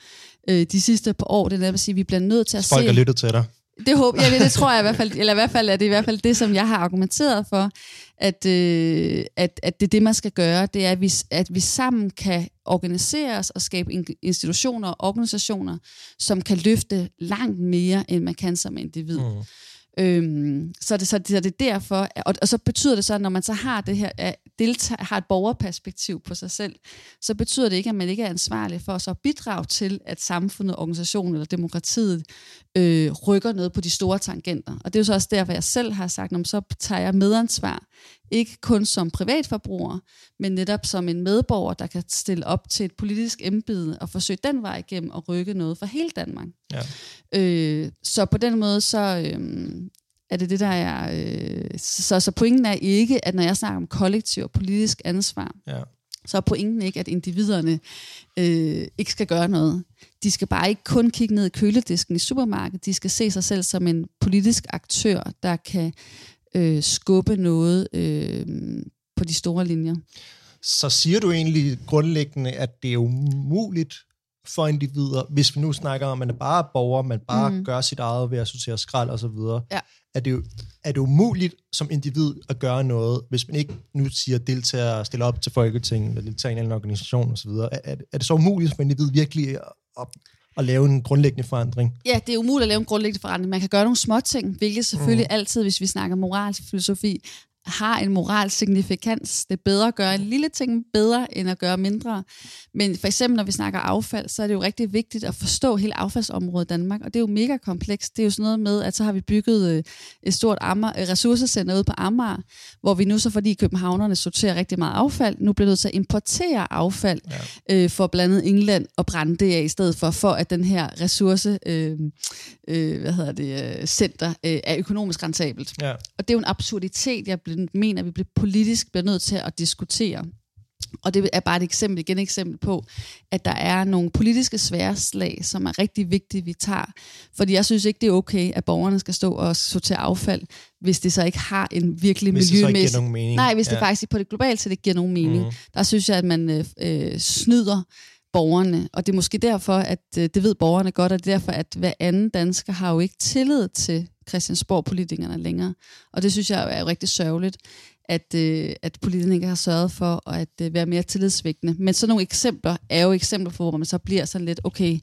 øh, de sidste par år. Det er at sige, at vi bliver nødt til at Folk se... Folk har lyttet til dig. Det håber jeg, det tror jeg i hvert fald, eller i hvert fald er det i hvert fald det, som jeg har argumenteret for, at, øh, at, at det er det, man skal gøre, det er, at vi, at vi sammen kan organisere os og skabe institutioner og organisationer, som kan løfte langt mere, end man kan som individ. Mm. Øhm, så, det, så, det, så det er derfor, og, og så betyder det så, at når man så har det her, at deltager, har et borgerperspektiv på sig selv, så betyder det ikke, at man ikke er ansvarlig for at så bidrage til, at samfundet, organisationen eller demokratiet øh, rykker noget på de store tangenter. Og det er jo så også derfor, jeg selv har sagt, at så tager jeg medansvar, ikke kun som privatforbruger, men netop som en medborger, der kan stille op til et politisk embede og forsøge den vej igennem at rykke noget for hele Danmark. Ja. Øh, så på den måde, så øh, er det det, der er... Øh, så, så pointen er ikke, at når jeg snakker om kollektiv og politisk ansvar, ja. så er pointen ikke, at individerne øh, ikke skal gøre noget. De skal bare ikke kun kigge ned i køledisken i supermarkedet, de skal se sig selv som en politisk aktør, der kan øh, skubbe noget øh, på de store linjer. Så siger du egentlig grundlæggende, at det er umuligt for individer, hvis vi nu snakker om, at man er bare borger, man bare mm. gør sit eget ved at sortere skrald og så videre, ja. er, det jo, er det umuligt som individ at gøre noget, hvis man ikke nu siger deltager og stiller op til Folketinget, eller deltager i en eller anden organisation osv. Er, er, er det så umuligt for individ virkelig at, at lave en grundlæggende forandring? Ja, det er umuligt at lave en grundlæggende forandring. Man kan gøre nogle små ting, hvilket selvfølgelig mm. altid, hvis vi snakker moralsk filosofi, har en moral signifikans. Det er bedre at gøre en lille ting bedre, end at gøre mindre. Men for eksempel, når vi snakker affald, så er det jo rigtig vigtigt at forstå hele affaldsområdet i Danmark, og det er jo mega komplekst. Det er jo sådan noget med, at så har vi bygget øh, et stort Amager, ressourcecenter ude på Amager, hvor vi nu så, fordi københavnerne sorterer rigtig meget affald, nu bliver nødt til at importere affald ja. øh, for blandt andet England og brænde det af i stedet for, for at den her ressource, øh, øh, hvad hedder det, øh, center øh, er økonomisk rentabelt. Ja. Og det er jo en absurditet, jeg mener, vi bliver politisk bliver nødt til at diskutere. Og det er bare et eksempel, igen et eksempel på, at der er nogle politiske sværslag, som er rigtig vigtige, vi tager. Fordi jeg synes ikke, det er okay, at borgerne skal stå og sortere affald, hvis det så ikke har en virkelig hvis miljømæssig... Hvis det mening. Nej, hvis ja. det faktisk på det globale set ikke giver nogen mening. Mm. Der synes jeg, at man øh, øh, snyder borgerne. Og det er måske derfor, at øh, det ved borgerne godt, og det er derfor, at hver anden dansker har jo ikke tillid til Christiansborg-politikerne længere. Og det synes jeg er jo rigtig sørgeligt, at, øh, at politikerne har sørget for at øh, være mere tillidsvækkende. Men sådan nogle eksempler er jo eksempler på, hvor man så bliver sådan lidt, okay,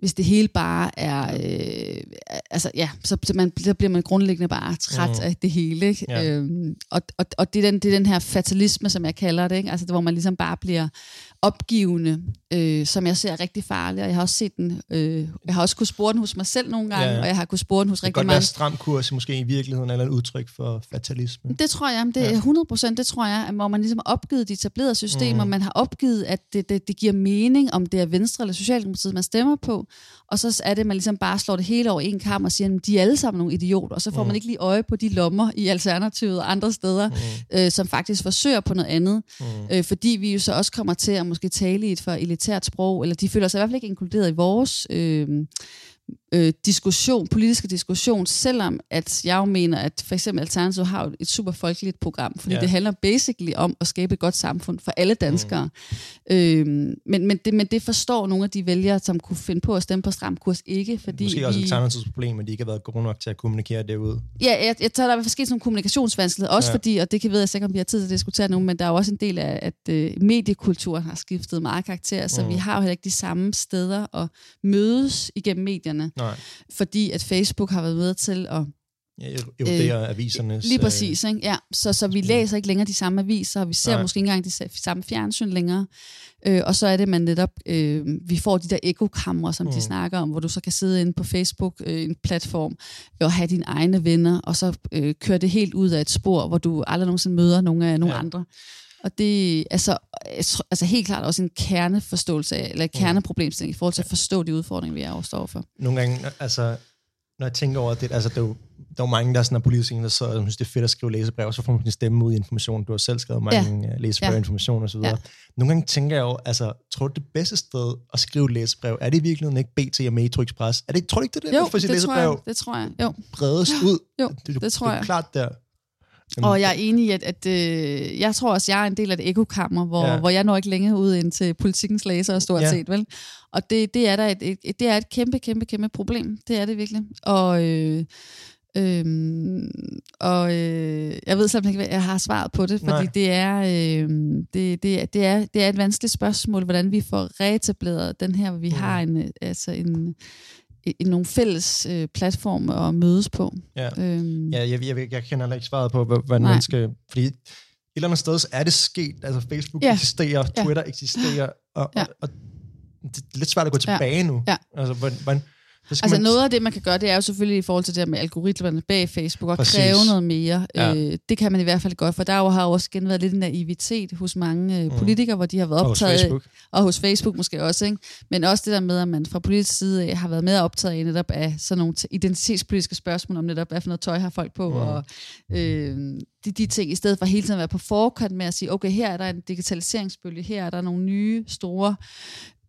hvis det hele bare er, øh, altså ja, så, så, man, så bliver man grundlæggende bare træt mm. af det hele. Ikke? Ja. Øhm, og og, og det, er den, det er den her fatalisme, som jeg kalder det, ikke? Altså, hvor man ligesom bare bliver opgivende, øh, som jeg ser rigtig farligt, og jeg har også set den, øh, jeg har også kunnet spore den hos mig selv nogle gange, ja, ja. og jeg har kunnet spore den hos rigtig mange. Det kan godt være stram kurs måske i virkeligheden, eller et udtryk for fatalisme. Det tror jeg, det er 100 procent, det tror jeg, at hvor man ligesom har opgivet de etablerede systemer, mm. man har opgivet, at det, det, det giver mening, om det er Venstre eller Socialdemokratiet, man stemmer på, og så er det, at man ligesom bare slår det hele over en kamp og siger, at de er alle sammen nogle idioter, og så får mm. man ikke lige øje på de lommer i Alternativet og andre steder, mm. øh, som faktisk forsøger på noget andet, mm. øh, fordi vi jo så også kommer til at måske tale i et for elitært sprog, eller de føler sig i hvert fald ikke inkluderet i vores... Øh, øh, diskussion, politiske diskussion, selvom at jeg jo mener, at for eksempel Alternativet har et super folkeligt program, fordi Ja. det handler basically om at skabe et godt samfund for alle danskere. Mm. Øhm, men, men, det, men det forstår nogle af de vælgere, som kunne finde på at stemme på stram kurs ikke, fordi Måske også vi, Alternativets problem, at de ikke har været gode nok til at kommunikere det ud. Ja, jeg, jeg tager der er sådan nogle kommunikationsvanskeligheder, også ja. fordi, og det kan ved jeg sikkert, om vi har tid til at diskutere nu, men der er jo også en del af, at øh, mediekulturen har skiftet meget karakter, så Mm. vi har jo heller ikke de samme steder at mødes igennem medierne, Nej, fordi at Facebook har været med til at ja, erodere øh, avisernes... Lige præcis, ikke? Ja, så, så vi læser ikke længere de samme aviser, og vi ser Nej. Måske ikke engang de sa- samme fjernsyn længere. Øh, og så er det, man netop, øh, vi får de der ekokamre, som mm. De snakker om, hvor du så kan sidde inde på Facebook, øh, en platform, og have dine egne venner, og så øh, køre det helt ud af et spor, hvor du aldrig nogensinde møder nogle af nogle Ja. ja. andre. Og det er altså, jeg altså helt klart også en kerneforståelse af, eller kerneproblemstilling i forhold til at forstå de udfordringer, vi er overstår for. Nogle gange, altså, når jeg tænker over det, altså, der er jo, der er jo mange, der er sådan, politikere, der så og synes, det er fedt at skrive læsebrev, så får man sin stemme ud i information. Du har selv skrevet mange ja. læsebrev, Ja. information osv. Ja. Nogle gange tænker jeg jo, altså, tror du det bedste sted at skrive læsebrev, er det i virkeligheden ikke BT og Metro Express? Er det, tror du ikke, det er det, Jo, for sit det tror, jeg, læsebrev det tror jeg. Jo. bredes ud? Jo, det, det tror det er jeg. klart der. Jamen, Og jeg er enig i, at, at øh, jeg tror også, jeg er en del af det ekokammer, hvor, Ja. hvor jeg når ikke længere ud ind til politikens læsere stort Ja. set, vel? Og det, det er da et, et, et, det er et kæmpe, kæmpe, kæmpe problem. Det er det virkelig. Og, øh, øh, og øh, jeg ved simpelthen ikke, hvad jeg har svaret på det, fordi Nej. det er, øh, det, det, det, er, det er et vanskeligt spørgsmål, hvordan vi får reetableret den her, hvor vi Mm. har en, øh, altså en, nogle fælles øh, platformer at mødes på. Ja. Øhm, Ja, jeg, jeg, jeg, kender heller ikke svaret på, hvor- hvordan Nej. man skal... Fordi et eller andet sted så er det sket. Altså Facebook ja. Ja. eksisterer, Ja. Twitter eksisterer, og, Ja. og, og det er lidt svært at gå Ja. tilbage nu. Ja. Altså, hvordan, hvordan, skal Altså man, noget af det, man kan gøre, det er jo selvfølgelig i forhold til det med algoritmerne bag Facebook, og Præcis. kræve noget mere. Ja. Øh, det kan man i hvert fald godt, for der jo har jo også igen været lidt en naivitet hos mange øh, Mm. politikere, hvor de har været og hos optaget, Facebook. og hos Facebook måske også, ikke? men også det der med, at man fra politisk side af har været mere optaget af netop af sådan nogle identitetspolitiske spørgsmål, om netop, hvad for noget tøj har folk på, Mm. mm. og øh, de, de ting, i stedet for hele tiden at være på forkant med at sige, okay, her er der en digitaliseringsbølge, her er der nogle nye, store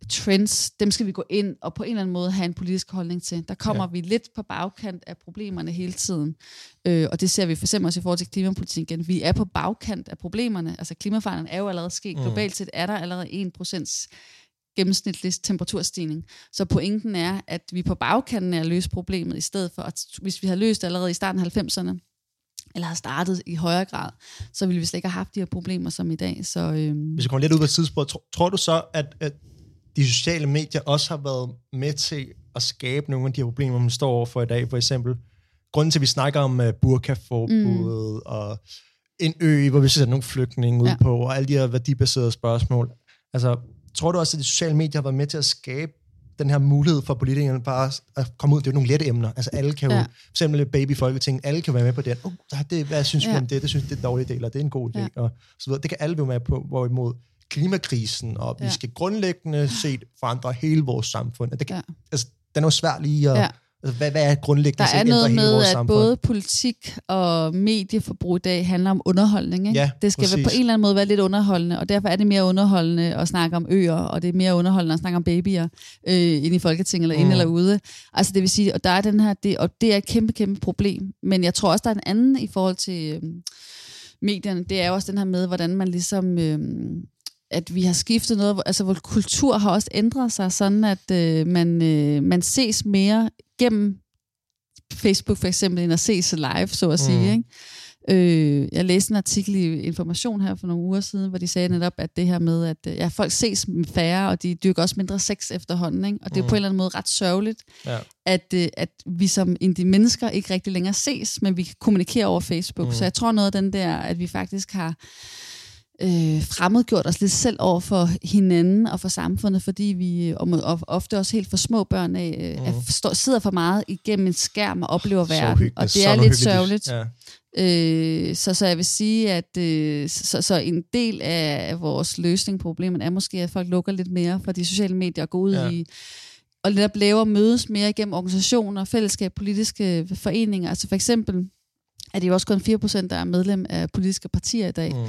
trends, dem skal vi gå ind og på en eller anden måde have en politisk holdning til. Der kommer Ja. vi lidt på bagkant af problemerne hele tiden. Øh, og det ser vi for eksempel også i forhold til klimapolitikken. Vi er på bagkant af problemerne. Altså klimaforandringen er jo allerede sket. Mm. Globalt set er der allerede 1% gennemsnitlig temperaturstigning. Så pointen er, at vi er på bagkanten af at løse problemet, i stedet for, at hvis vi har løst det allerede i starten af 90'erne, eller har startet i højere grad, så ville vi slet ikke have haft de her problemer som i dag. Så, øhm, Hvis vi kommer lidt ud på tidsspor, tror, tror du så, at, at de sociale medier også har været med til at skabe nogle af de her problemer, man står overfor i dag? For eksempel, grunden til, at vi snakker om uh, burkaforbud mm. og en ø, hvor vi sætter nogle flygtninge ud ja. På, og alle de her værdibaserede spørgsmål. Altså, tror du også, at de sociale medier har været med til at skabe den her mulighed for politikerne bare at komme ud? Det er jo nogle lette emner. Altså alle kan jo, Ja. for eksempel baby folketing, alle kan være med på det. Oh, det hvad synes vi Ja. om det? Det synes det er en dårlig del, eller det er en god idé. Ja. Og så videre. Det kan alle være med på, hvorimod klimakrisen, og vi Ja. skal grundlæggende set forandre hele vores samfund. Det kan, Ja. altså, den er jo svær lige at... Ja. Altså, hvad, hvad er grundlæggende Der set er ændre noget hele med, vores at samfund? både politik og medieforbrug i dag handler om underholdning. Ikke? Ja, det skal præcis. på en eller anden måde være lidt underholdende, og derfor er det mere underholdende at snakke om øer, og det er mere underholdende at snakke om babyer øh, inde i Folketinget, eller Mm. inde eller ude. Altså det vil sige, og der er den her, det, og det er et kæmpe, kæmpe problem. Men jeg tror også, der er en anden i forhold til øh, medierne. Det er også den her med, hvordan man ligesom... Øh, at vi har skiftet noget, altså hvor kultur har også ændret sig, sådan at øh, man, øh, man ses mere gennem Facebook for eksempel, end at ses live, så at sige. Mm. Ikke? Øh, jeg læste en artikel i Information her for nogle uger siden, hvor de sagde netop, at det her med, at øh, ja, folk ses færre, og de dyrker også mindre sex efterhånden. Ikke? Og det er Mm. på en eller anden måde ret sørgeligt, Ja. at, øh, at vi som indie mennesker ikke rigtig længere ses, men vi kan kommunikere over Facebook. Mm. Mm. Så jeg tror noget af den der, at vi faktisk har øh, fremmedgjort os lidt selv over for hinanden og for samfundet, fordi vi og, og ofte også helt for små børn af, øh, Mm. mm. forstår, sidder for meget igennem en skærm og oplever Så verden. uhyggeligt, Og det så er lidt sørgeligt. Ja. Øh, så, så jeg vil sige, at øh, så, så en del af, vores løsning på problemet er måske, at folk lukker lidt mere fra de sociale medier og går ud ja. i og netop laver mødes mere igennem organisationer, fællesskab, politiske foreninger. Altså for eksempel er det jo også kun 4%, der er medlem af politiske partier i dag. Mm.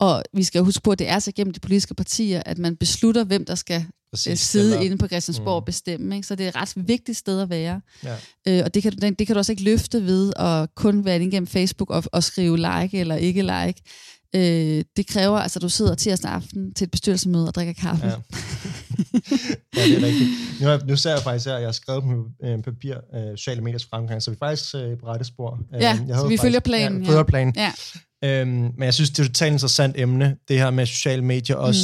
Og vi skal huske på, at det er så gennem de politiske partier, at man beslutter, hvem der skal Præcis, øh, sidde eller- inde på Christiansborg Mm. og bestemme. Ikke? Så det er et ret vigtigt sted at være. Ja. Øh, og det kan, du- det, kan du også ikke løfte ved at kun være inde gennem Facebook og, og skrive like eller ikke like. Øh, det kræver, altså, at du sidder tirsdag aften til et bestyrelsesmøde og drikker kaffe. Ja. ja, det er rigtigt. Nu, nu ser jeg faktisk her, at jeg har skrevet på øh, papir øh, sociale mediers fremgang, så vi er faktisk øh, på rette spor. Øh, Ja, jeg så vi følger planen, Ja, ja. følger planen. Ja. Øhm, men jeg synes, det er et totalt interessant emne, det her med sociale medier, også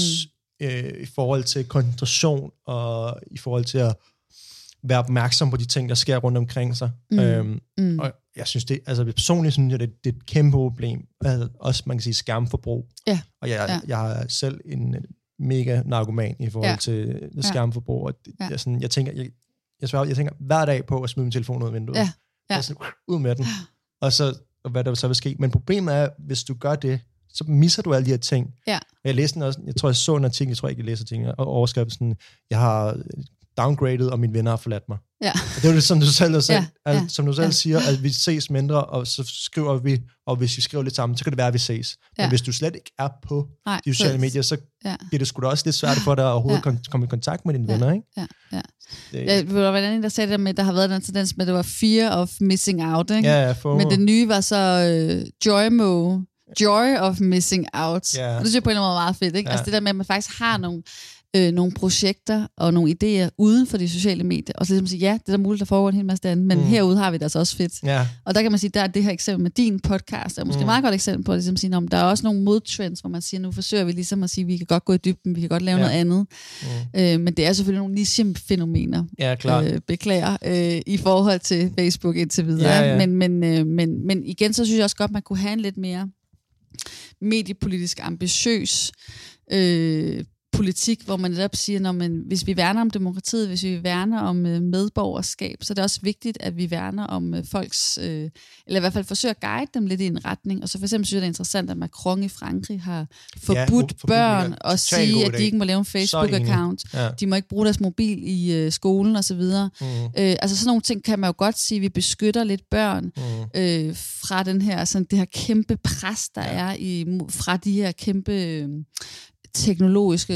Mm. øh, i forhold til koncentration, og i forhold til at være opmærksom på de ting, der sker rundt omkring sig. Mm. Øhm, Mm. og jeg synes det, altså personligt synes jeg, det, det er et kæmpe problem. Altså, også, man kan sige, skærmforbrug. Ja. Og jeg, Ja. jeg har selv en mega narkoman i forhold Ja. til det skærmforbrug. Og det, Ja. jeg, sådan, jeg, tænker, jeg, jeg, svarer, jeg tænker hver dag på at smide min telefon ud af vinduet. Ja. Ja. Altså, ud med den. Og så, og hvad der så vil ske. Men problemet er, hvis du gør det, så misser du alle de her ting. Ja. Jeg læste også, jeg tror, jeg så en artikel, jeg tror ikke, jeg læser artiklen, og overskriften, jeg har downgraded, og mine venner har forladt mig. Ja. Og det er jo som du selv, selv, Ja, ja, som du selv ja. siger, at vi ses mindre, og så skriver vi, og hvis vi skriver lidt sammen, så kan det være, at vi ses. Men Ja. hvis du slet ikke er på Nej, de sociale så- medier, så Ja. bliver det sgu da også lidt svært for dig at overhovedet Ja. komme i kontakt med dine Ja. venner, ikke? Ja, ja. Det, Ja, der var en, der sagde det der med, at der har været den tendens med, at det var fear of missing out. Ikke? ja, ja, FOMO. Men det nye var så uh, joymo, joy of missing out. Og det synes jeg på en eller anden måde er meget fedt. Ikke? Ja. Altså det der med, at man faktisk har nogle, øh, nogle projekter og nogle idéer uden for de sociale medier, og så ligesom sige, ja, det er da muligt, der foregår en hel masse andet, men Mm. herude har vi det altså også fedt. Ja, Og der kan man sige, der er det her eksempel med din podcast, er måske Mm. mm. meget godt eksempel på, at ligesom sige, om der er også nogle modtrends, hvor man siger, nu forsøger vi ligesom at sige, vi kan godt gå i dybden, vi kan godt lave Ja. noget andet. mm. Øh, men det er selvfølgelig nogle niche-fænomener, ja klart. øh, beklager, øh, i forhold til Facebook indtil videre. Ja, ja. Men, men, øh, men, men igen, så synes jeg også godt, man kunne have en lidt mere mediepolitisk ambitiøs øh, politik, hvor man netop siger, når man, hvis vi værner om demokratiet, hvis vi værner om øh, medborgerskab, så er det også vigtigt, at vi værner om øh, folks, øh, eller i hvert fald forsøger at guide dem lidt i en retning. Og så for eksempel synes jeg, det er interessant, at Macron i Frankrig har forbudt forbudt, børn ja. at sige, at de ikke må lave en. Facebook-account. Ja. De må ikke bruge deres mobil i øh, skolen osv. Mm. Øh, altså sådan nogle ting kan man jo godt sige, at vi beskytter lidt børn Mm. øh, fra den her, sådan det her kæmpe pres, der Ja. ja. er i, fra de her kæmpe øh, teknologiske,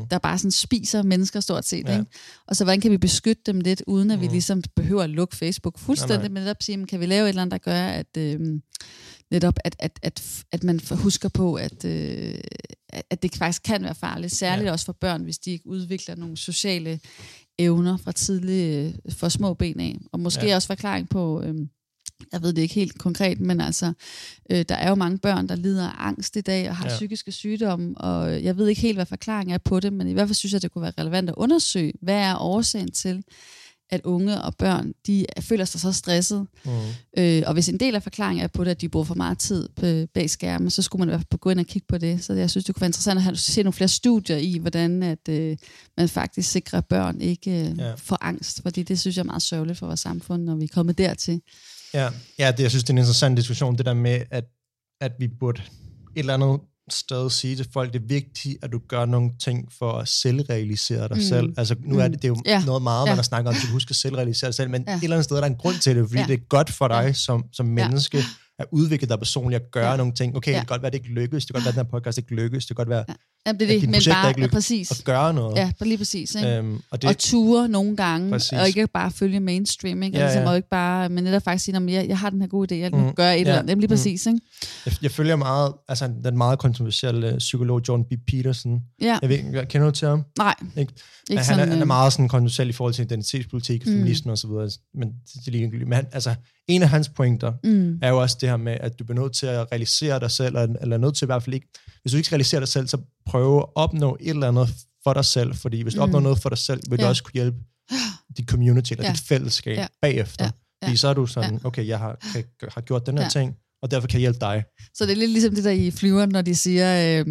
mm. Der bare sådan spiser mennesker stort set. Ja. Ikke? Og så hvordan kan vi beskytte dem lidt, uden at mm. vi Mm. ligesom behøver at lukke Facebook fuldstændig, Nej, nej. men netop sige, kan vi lave et eller andet, der gør, at øh, netop, at, at, at, at man husker på, at, øh, at det faktisk kan være farligt, særligt Ja. også for børn, hvis de ikke udvikler nogle sociale evner fra tidlige, øh, for små ben af. Og måske ja. også forklaring på, øh, jeg ved det ikke helt konkret, men altså, øh, der er jo mange børn, der lider af angst i dag og har Ja. psykiske sygdomme, og jeg ved ikke helt, hvad forklaringen er på det, men i hvert fald synes jeg, det kunne være relevant at undersøge, hvad er årsagen til, at unge og børn, de føler sig så stresset. Mm. Øh, og hvis en del af forklaringen er på det, at de bruger for meget tid på, bag skærmen, så skulle man i hvert fald gå ind og kigge på det. Så jeg synes, det kunne være interessant at have, se nogle flere studier i, hvordan at, øh, man faktisk sikrer, at børn ikke øh, ja. får angst. Fordi det synes jeg er meget sørgeligt for vores samfund, når vi er kommet dertil. Ja, ja det, jeg synes, det er en interessant diskussion, det der med, at, at vi burde et eller andet sted sige til folk, det er vigtigt, at du gør nogle ting for at selvrealisere dig Mm. mm. selv. Altså nu er det, det er jo Ja. noget meget, man Ja. har snakket om, at du husker at selvrealisere dig selv, men Ja. et eller andet sted er der en grund til det, fordi Ja. det er godt for dig som, som Ja. At udvikle dig personligt, at gøre Ja. nogle ting. Okay, Ja. det kan godt være, det ikke lykkes, det kan godt være, at den her podcast ikke lykkes, det kan godt være Jamen, det er At det, dine men bare ikke lykkes. præcis. at gøre noget. Ja, lige præcis. Ikke? Øhm, og Det, og ture nogle gange, Præcis. og ikke bare følge mainstream, ikke? Ja, Ja, altså, ja. Og ikke bare, men netop faktisk sige, at jeg, jeg har den her gode idé, jeg Mm, mm, gør et ja, eller andet. Jamen, lige mm. præcis, ikke? jeg, jeg følger meget, altså den meget kontroversielle øh, psykolog John B. Peterson. Ja, Jeg ved ikke, kender du til ham? nej. Ikke? Ikke han, er, han er øh, meget sådan kontroversiel i forhold til identitetspolitik, Mm. feminisme og så videre, men det er ligegyldigt. Men han, altså, en af hans pointer Mm, er jo også det her med, at du bliver nødt til at realisere dig selv, eller, eller nødt til i hvert fald ikke, hvis du ikke skal realisere dig selv, så prøve at opnå et eller andet for dig selv, fordi hvis du Mm. opnår noget for dig selv, vil du Ja. også kunne hjælpe dit community, eller Ja. dit fællesskab Ja. bagefter. Ja. Fordi så er du sådan, okay, jeg har, kan, har gjort den her Ja. ting, og derfor kan jeg hjælpe dig. Så det er lidt ligesom det der i flyveren, når de siger, øh,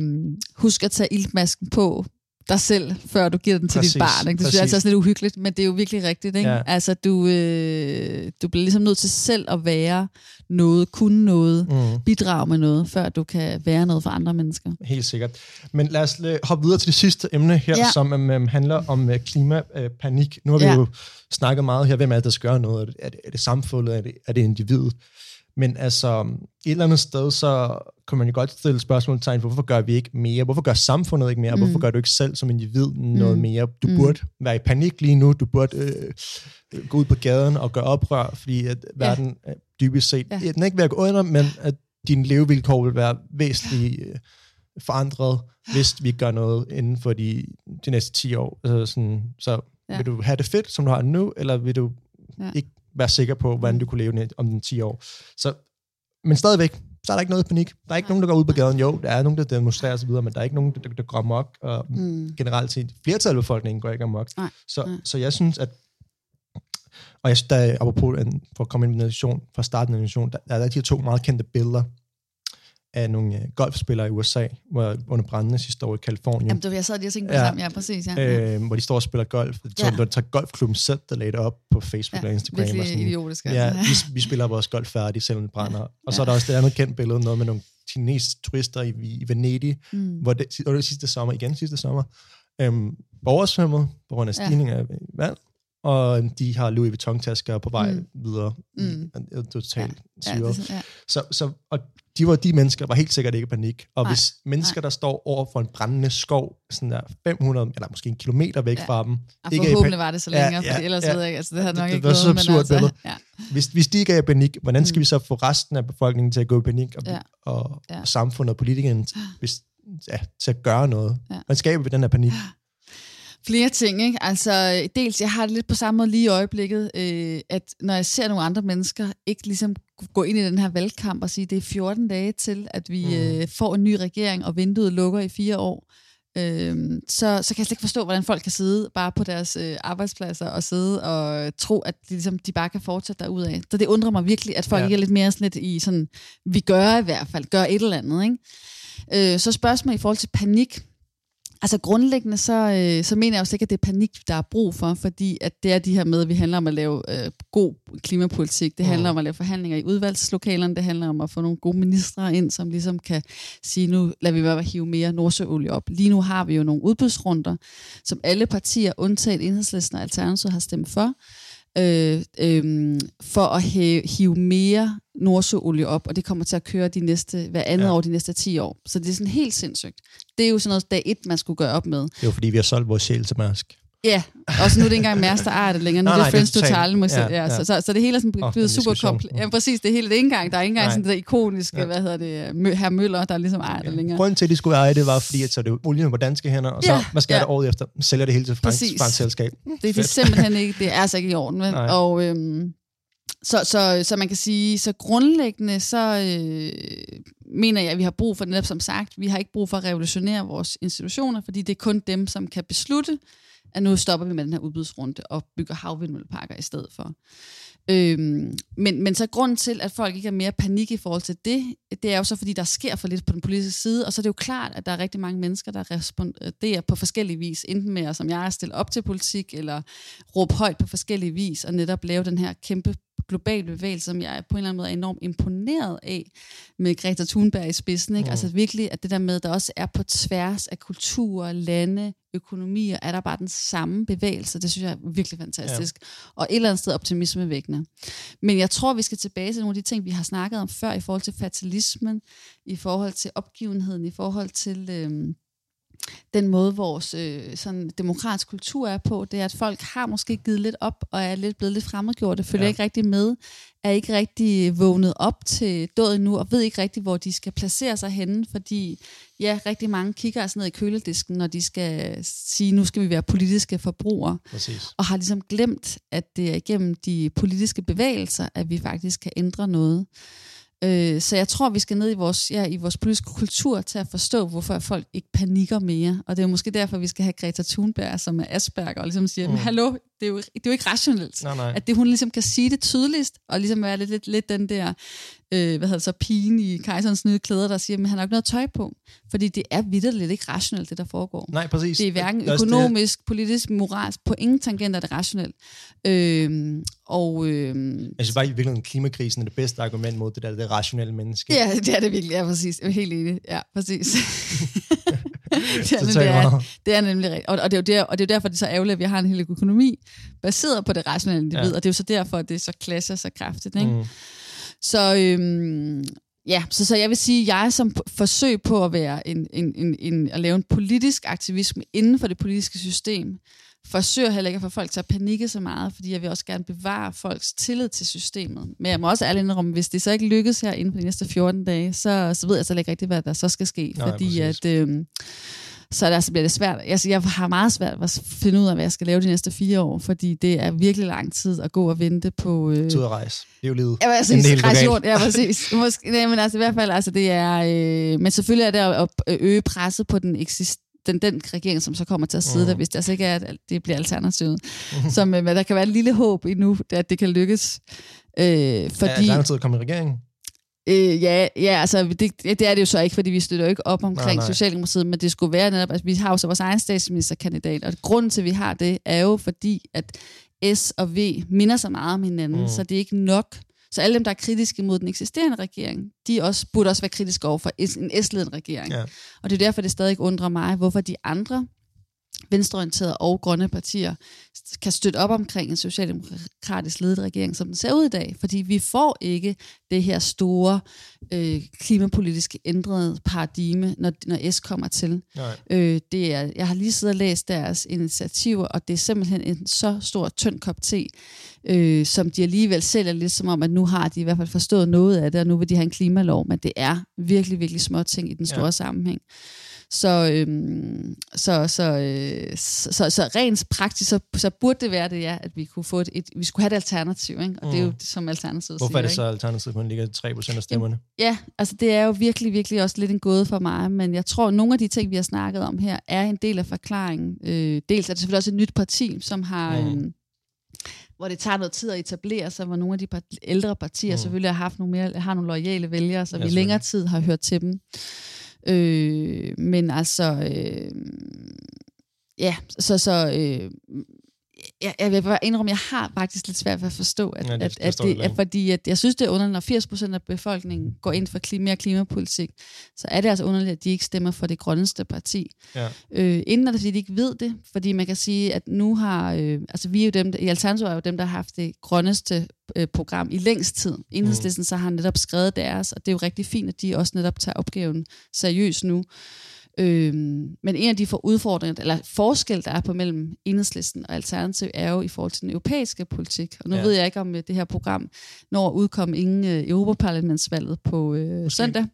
husk at tage iltmasken på dig selv, før du giver den til Præcis, dit barn. Ikke? Det synes jeg altså sådan lidt uhyggeligt, men det er jo virkelig rigtigt. Ikke? Ja. Altså, du, øh, du bliver ligesom nødt til selv at være noget, kunne noget, Mm. bidrage med noget, før du kan være noget for andre mennesker. Helt sikkert. Men lad os øh, hoppe videre til det sidste emne her. Ja. som um, handler om uh, klimapanik. Nu har vi Ja. jo snakket meget her, hvem er det, der skal gøre noget? Er det, er det samfundet? Er det, er det individet? Men altså, et eller andet sted, så kan man jo godt stille spørgsmålstegn, hvorfor gør vi ikke mere? Hvorfor gør samfundet ikke mere? Mm. Hvorfor gør du ikke selv som individ noget mm. mere? Du mm. burde være i panik lige nu. Du burde øh, gå ud på gaden og gøre oprør, fordi at verden ja. dybest set, ja. den er ikke ved at gå under, men at dine levevilkår vil være væsentligt øh, forandret, hvis vi gør noget inden for de, de næste 10 år. Altså sådan, så ja. vil du have det fedt, som du har nu, eller vil du ja. ikke være sikker på, hvordan du kunne leve om den 10 år? Så, men stadigvæk, så er der ikke noget panik. Der er ikke ja. nogen, der går ud på gaden. Jo, der er nogen, der demonstrerer osv., men der er ikke nogen, der, der går amok. Og mm. generelt set, flertallet af befolkningen går ikke amok. Nej. Så, Nej. så jeg synes, at og jeg, der, apropos, for at komme ind i en nation, fra starten af en nation, der, der er de her to meget kendte billeder af nogle øh, golfspillere i USA, hvor, under brændende sidste år i Kalifornien. Jamen, det var jeg sad lige og tænkte på ja, sammen, ja, præcis. Ja. Øh, hvor de står og spiller golf. Det ja. tager golfklubben selv, der lagde det op på Facebook ja, og Instagram. Virkelig og sådan, idiotisk. Altså. Ja, vi, vi spiller vores golf færdigt, selvom det brænder. Ja. Og så er der også det andet kendt billede, noget med nogle kinesiske turister i, i Venedig, mm. hvor det, det var det sidste sommer, igen sidste sommer, øhm, oversvømmet på grund af stigning ja. af vand, og de har Louis Vuitton-tasker på vej mm. videre. Mm. Det er totalt ja. syret. Ja, det, ja. Så, så, og de var de mennesker, var helt sikkert ikke i panik. Og nej, hvis mennesker, nej. der står over for en brændende skov, sådan der 500, eller måske en kilometer væk ja. fra dem... Og ikke forhåbentlig var det så længere, ja, ja, for ellers ja, ved jeg ikke, altså det havde nok det, ikke det var så absurd altså, ja. hvis, hvis de ikke er i panik, hvordan skal mm. vi så få resten af befolkningen til at gå i panik, og, ja. og, ja. og samfundet og politikerne hvis, ja, til at gøre noget? Ja. Hvordan skaber vi den her panik? Flere ting, ikke? Altså, dels, jeg har det lidt på samme måde lige i øjeblikket, øh, at når jeg ser nogle andre mennesker ikke ligesom gå ind i den her valgkamp og sige, det er 14 dage til, at vi mm. øh, får en ny regering, og vinduet lukker i fire år, øh, så, så kan jeg slet ikke forstå, hvordan folk kan sidde bare på deres øh, arbejdspladser og sidde og tro, at de, ligesom, de bare kan fortsætte derudad. Så det undrer mig virkelig, at folk ja. ikke er lidt mere sådan lidt i sådan, vi gør i hvert fald, gør et eller andet, ikke? Øh, så spørgsmålet i forhold til panik, Altså grundlæggende, så, øh, så mener jeg jo ikke, at det er panik, der er brug for, fordi at det er de her med, at vi handler om at lave øh, god klimapolitik, det handler mm. om at lave forhandlinger i udvalgslokalerne, det handler om at få nogle gode ministre ind, som ligesom kan sige, nu lader vi være at hive mere nordsøolie op. Lige nu har vi jo nogle udbudsrunder, som alle partier, undtaget enhedslisten og Alternativet, har stemt for, øh, øh, for at hæve, hive mere nordsøolie op, og det kommer til at køre de næste, hver andet ja. år de næste 10 år. Så det er sådan helt sindssygt. Det er jo sådan noget dag et, man skulle gøre op med. Det er jo fordi, vi har solgt vores sjæl til Mærsk. Ja, og så nu er det ikke engang Mærsk, der ejer det længere. Nu er det Friends Total. Ja, ja. Ja, så, så, så, det hele er sådan blevet oh, super komplet. Ja, præcis. Det hele det er ikke engang. Der er ikke engang Nej. sådan det ikoniske, ja. hvad hedder det, herr Møller, der ligesom ejer ja. det længere. Grunden til, at de skulle eje det, var fordi, at så det olien på danske hænder, og så, ja. hvad sker ja. der året efter? Sælger det hele til fransk, fransk selskab. Det, det er simpelthen ikke, det er altså ikke i orden. Men, og, øhm, så, så, så man kan sige, så grundlæggende, så øh, mener jeg, at vi har brug for netop som sagt, vi har ikke brug for at revolutionere vores institutioner, fordi det er kun dem, som kan beslutte, at nu stopper vi med den her udbudsrunde og bygger havvindmølleparker i stedet for. Øhm, men, men så grunden til, at folk ikke er mere panik i forhold til det, det er jo så, fordi der sker for lidt på den politiske side, og så er det jo klart, at der er rigtig mange mennesker, der responderer på forskellige vis, enten med at, som jeg er, stille op til politik, eller råbe højt på forskellige vis, og netop lave den her kæmpe global bevægelse, som jeg på en eller anden måde er enormt imponeret af, med Greta Thunberg i spidsen. Ikke? Mm. Altså virkelig, at det der med, der også er på tværs af kulturer, lande, økonomier, er der bare den samme bevægelse. Det synes jeg er virkelig fantastisk. Ja. Og et eller andet sted optimismevækkende. Men jeg tror, vi skal tilbage til nogle af de ting, vi har snakket om før, i forhold til fatalismen, i forhold til opgivenheden, i forhold til... Øhm, den måde, vores øh, sådan demokratisk kultur er på, det er, at folk har måske givet lidt op, og er lidt blevet lidt fremmedgjorte, følger ja. ikke rigtig med, er ikke rigtig vågnet op til døden nu, og ved ikke rigtig, hvor de skal placere sig henne, fordi ja, rigtig mange kigger altså ned i køledisken, når de skal sige, nu skal vi være politiske forbrugere, Præcis. og har ligesom glemt, at det er igennem de politiske bevægelser, at vi faktisk kan ændre noget. Øh, så jeg tror, vi skal ned i vores, ja, i vores politiske kultur til at forstå, hvorfor folk ikke panikker mere. Og det er måske derfor, vi skal have Greta Thunberg, som er Asperger, og ligesom siger, mm. hallo, det er, jo, det er jo ikke rationelt. Nej, nej. At det, hun ligesom kan sige det tydeligst, og ligesom være lidt, lidt, lidt den der, øh, hvad hedder det så, pigen i kejserens nye klæder, der siger, men han har ikke noget tøj på. Fordi det er vidderligt ikke rationelt, det der foregår. Nej, præcis. Det er hverken økonomisk, det... politisk, moralsk, på ingen tangenter er det rationelt. Øh, og, øh, jeg synes bare, i virkeligheden, klimakrisen er det bedste argument mod det der det rationelle menneske. Ja, det er det virkelig, ja, præcis. Jeg er helt enig. Ja, præcis. det, er, det, er, det er nemlig rigtigt. Og, og, det er jo der, og det er jo derfor, det er så ærgerligt, at vi har en hel økonomi baseret på det rationelle individ, ja. og det er jo så derfor, at det så klasser så kraftigt. Ikke? Mm. Så øhm, ja, så, så jeg vil sige, at jeg som forsøg på at være en, en, en, en, at lave en politisk aktivisme inden for det politiske system, forsøger heller ikke at få folk til at panikke så meget, fordi jeg vil også gerne bevare folks tillid til systemet. Men jeg må også ærligt indrømme, hvis det så ikke lykkes her inden for de næste 14 dage, så, så ved jeg så ikke rigtigt, hvad der så skal ske. Nej, fordi præcis. at, øh, så der, så bliver det svært. Altså, jeg har meget svært at finde ud af, hvad jeg skal lave de næste fire år, fordi det er virkelig lang tid at gå og vente på... Øh, Tid at rejse. Det er jo livet. Ja, En præcis. del Rejse rundt. Ja, præcis. Måske, nej, men altså i hvert fald, altså det er... Øh, men selvfølgelig er det at at øge presset på den eksist den, den regering, som så kommer til at sidde Mm. der, hvis det altså ikke er, at det bliver alternativet. Som, øh, men der kan være et lille håb endnu, at det kan lykkes. Øh, Fordi... Er tid at komme i regeringen? øh, ja, ja, altså det, det er det jo så ikke, fordi vi støtter jo ikke op omkring Nej, nej. Socialdemokratiet, men det skulle være netop, altså vi har jo så vores egen statsministerkandidat, og grunden til, at vi har det, er jo fordi, at S og V minder så meget om hinanden, mm. så det er ikke nok. Så alle dem, der er kritiske mod den eksisterende regering, de også, burde også være kritiske over for S- en S-ledet regering. Ja. Og det er derfor, det stadig undrer mig, hvorfor de andre venstreorienterede og grønne partier kan støtte op omkring en socialdemokratisk ledet regering, som den ser ud i dag. Fordi vi får ikke det her store øh, klimapolitiske ændrede paradigme, når, når S kommer til. Nej. Øh, det er, jeg har lige siddet og læst deres initiativer, og det er simpelthen en så stor, tynd kop te, øh, som de alligevel sælger lidt som om, at nu har de i hvert fald forstået noget af det, og nu vil de have en klimalov, men det er virkelig, virkelig små ting i den store Ja. sammenhæng. Så, øhm, så, så, øh, så, så, så rent praktisk, så, så burde det være det, ja, at vi kunne få et, et vi skulle have et alternativ, ikke? og mm. det er jo Mm. det, som alternativet Hvorfor siger. er det ikke? så alternativet, kun ligger 3% af stemmerne? Ja, altså det er jo virkelig, virkelig også lidt en gåde for mig, men jeg tror, at nogle af de ting, vi har snakket om her, er en del af forklaringen. Øh, dels er det selvfølgelig også et nyt parti, som har... Mm. Øh, hvor det tager noget tid at etablere sig, hvor nogle af de part- ældre partier Mm. selvfølgelig har haft nogle, mere, har nogle loyale vælgere, så Ja, vi længere tid har hørt til dem. Øh, men altså, øh, ja, så, så øh, jeg, jeg vil bare indrømme, jeg har faktisk lidt svært ved at forstå, at, Ja, det at, at det, at, fordi at jeg synes, det er underligt, når 80% af befolkningen går ind for klima, mere klimapolitik, så er det altså underligt, at de ikke stemmer for det grønneste parti. Ja. Øh, inden er det, fordi de ikke ved det, fordi man kan sige, at nu har, øh, altså vi er jo dem, der, i Alternativet er jo dem, der har haft det grønneste øh, program i længst tid. Enhedslisten mm. så har netop skrevet deres, og det er jo rigtig fint, at de også netop tager opgaven seriøst nu. Øhm, men en af de for udfordringer, eller forskel, der er på mellem enhedslisten og alternativ, er jo i forhold til den europæiske politik. Og nu Ja. ved jeg ikke, om øh, det her program når at udkomme inden øh, Europaparlamentsvalget på øh, Måske. søndag.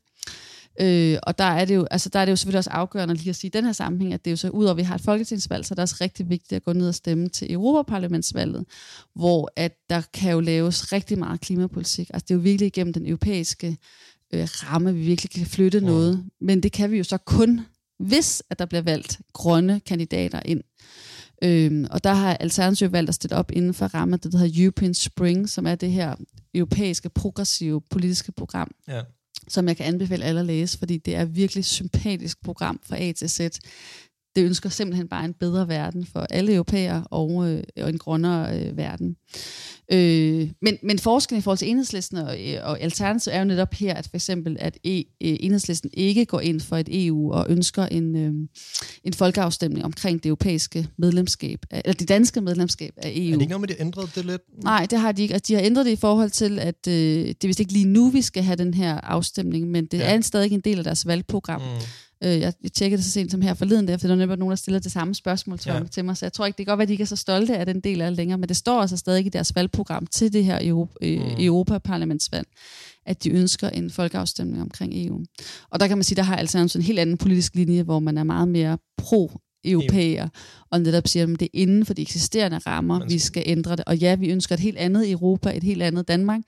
Øh, og der er, det jo, altså, der er det jo selvfølgelig også afgørende lige at sige i den her sammenhæng, at det er jo så, udover at vi har et folketingsvalg, så er det også rigtig vigtigt at gå ned og stemme til Europaparlamentsvalget, hvor at der kan jo laves rigtig meget klimapolitik. Altså det er jo virkelig igennem den europæiske øh, ramme, vi virkelig kan flytte Mm. noget. Men det kan vi jo så kun, hvis at der bliver valgt grønne kandidater ind. Øhm, og der har Alternativet valgt at stille op inden for rammen af det, der hedder European Spring, som er det her europæiske progressive politiske program, Ja. som jeg kan anbefale alle at læse, fordi det er et virkelig sympatisk program fra A til Z. Det ønsker simpelthen bare en bedre verden for alle europæere og, øh, og en grønnere øh, verden. Øh, men, men forskellen i forhold til enhedslisten og, øh, og Alternativ er jo netop her, at for eksempel, at e, øh, enhedslisten ikke går ind for et EU og ønsker en, øh, en folkeafstemning omkring det europæiske medlemskab, eller det danske medlemskab af EU. Er det ikke noget med, de ændrede det lidt? Nej, det har de ikke. Altså, de har ændret det i forhold til, at øh, det er vist ikke lige nu, vi skal have den her afstemning, men det Ja. er stadig en del af deres valgprogram. Mm. Øh, jeg, jeg tjekkede det så sent som her forleden, der, for der er nemlig nogen, der stiller det samme spørgsmål tror Ja. til mig, så jeg tror ikke, det kan godt være, at de ikke er så stolte af den del af det længere, men det står altså stadig i deres valgprogram til det her Europa, øh, Mm. Europaparlamentsvalg, at de ønsker en folkeafstemning omkring EU. Og der kan man sige, der har Alternativet en helt anden politisk linje, hvor man er meget mere pro europæer, og netop siger, at det er inden for de eksisterende rammer, vi skal ændre det. Og ja, vi ønsker et helt andet Europa, et helt andet Danmark,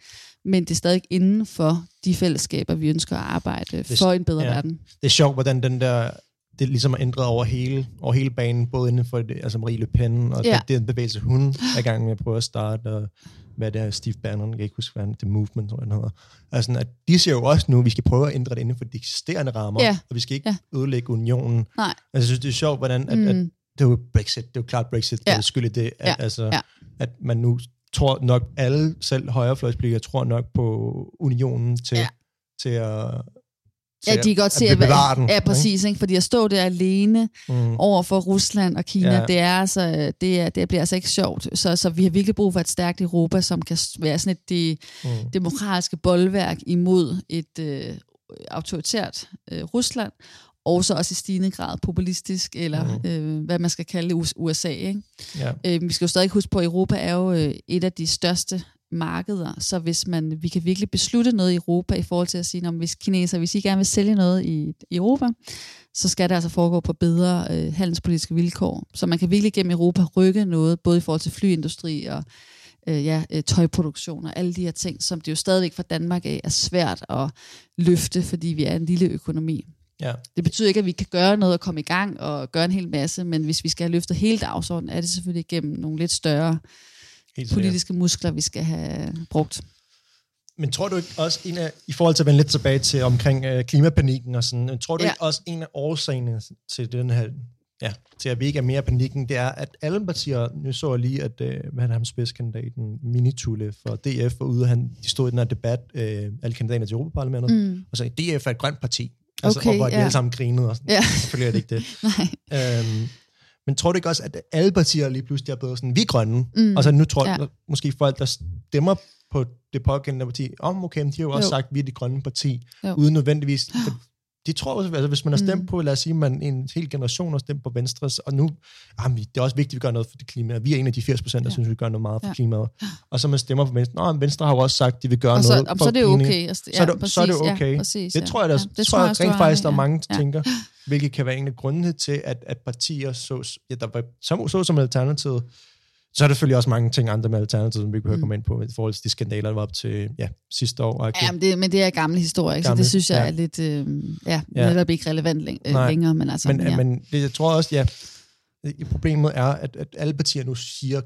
men det er stadig inden for de fællesskaber, vi ønsker at arbejde for en bedre ja. verden. Det er sjovt, hvordan den der det ligesom er ændret over hele, over hele banen, både inden for det, altså Marie Le Pen, og ja. Det, den bevægelse, hun er i gang med at prøve at starte, og hvad det er, Steve Bannon, jeg kan ikke huske, hvad han, The Movement, tror jeg, den hedder. Altså, at de siger jo også nu, at vi skal prøve at ændre det inden for de eksisterende rammer, Ja. og vi skal ikke Ja. ødelægge unionen. Nej. Altså, jeg synes, det er sjovt, hvordan, at, mm. at det er jo Brexit, det er jo klart Brexit, der Ja. er skyld i det, at, Ja. altså, Ja. at man nu tror nok, alle, selv højrefløjspolitikere, tror nok på unionen til, Ja. til at Ja, de kan godt se, at, bevare den. Ja, præcis. Ikke? Fordi at stå der alene mm. over for Rusland og Kina, ja. det, er altså, det, er, det bliver altså ikke sjovt. Så, så vi har virkelig brug for et stærkt Europa, som kan være sådan et det mm. demokratiske boldværk imod et øh, autoritært øh, Rusland, og så også i stigende grad populistisk, eller mm. øh, hvad man skal kalde USA. Ikke? Ja. Øh, vi skal jo stadig huske på, at Europa er jo øh, et af de største markeder, så hvis man, vi kan virkelig beslutte noget i Europa i forhold til at sige, at hvis kineser, hvis I gerne vil sælge noget i, i Europa, så skal det altså foregå på bedre øh, handelspolitiske vilkår. Så man kan virkelig gennem Europa rykke noget, både i forhold til flyindustri og øh, ja, øh, tøjproduktion og alle de her ting, som det jo stadigvæk for Danmark er, er svært at løfte, fordi vi er en lille økonomi. Ja. Det betyder ikke, at vi kan gøre noget og komme i gang og gøre en hel masse, men hvis vi skal have løftet hele dagsordenen, er det selvfølgelig gennem nogle lidt større Helt politiske muskler, vi skal have brugt. Men tror du ikke også, en af, i forhold til at vende lidt tilbage til omkring øh, klimapanikken og sådan, tror du ja. ikke også en af årsagerne til den her, ja, til at vi ikke er mere panikken, det er, at alle partier, nu så jeg lige, at øh, hvad er ham spidskandidaten, Minitule for DF var ude, han, de stod i den her debat, øh, alle kandidater til Europaparlamentet, mm. og sagde, DF er et grønt parti. Altså, okay, og hvor ja. alle sammen grinede, og sådan. Ja. selvfølgelig er det ikke det. Nej. Øhm, men tror du ikke også, at alle partier lige pludselig er blevet sådan, vi er grønne? Mm. Altså nu tror ja. måske folk, der stemmer på det pågældende parti, om oh, okay, de har jo også jo. sagt, at vi er det grønne parti, jo. uden nødvendigvis, for de tror også, altså hvis man har stemt mm. på, lad os sige, man en hel generation har stemt på Venstre, og nu, jamen, det er også vigtigt, at vi gør noget for det klima. Vi er en af de 80 procent, der ja. synes, vi gør noget meget for ja. klimaet. Og så man stemmer på Venstre. Nå, Venstre har jo også sagt, at de vil gøre og så, noget for Så er det okay. Ja, så, er det, præcis, så er det okay. Ja, præcis, det tror jeg, der, ja, det tror jeg, jeg rent faktisk, der er mange, ja. tænker, hvilket kan være en af grundene til, at, at partier, så, ja, der var, så, så som Alternativet, så er der selvfølgelig også mange ting andre med Alternativet, som vi kan mm. komme ind på, i forhold til de skandaler, der var op til ja, sidste år. Okay. Ja, men det, men det er gamle historie, gamle, så det synes jeg ja. er lidt, øh, ja, ja. netop ikke relevant læng- øh, længere. Men, altså, men, ja. men det, jeg tror også, ja, problemet er, at, at alle partier nu siger,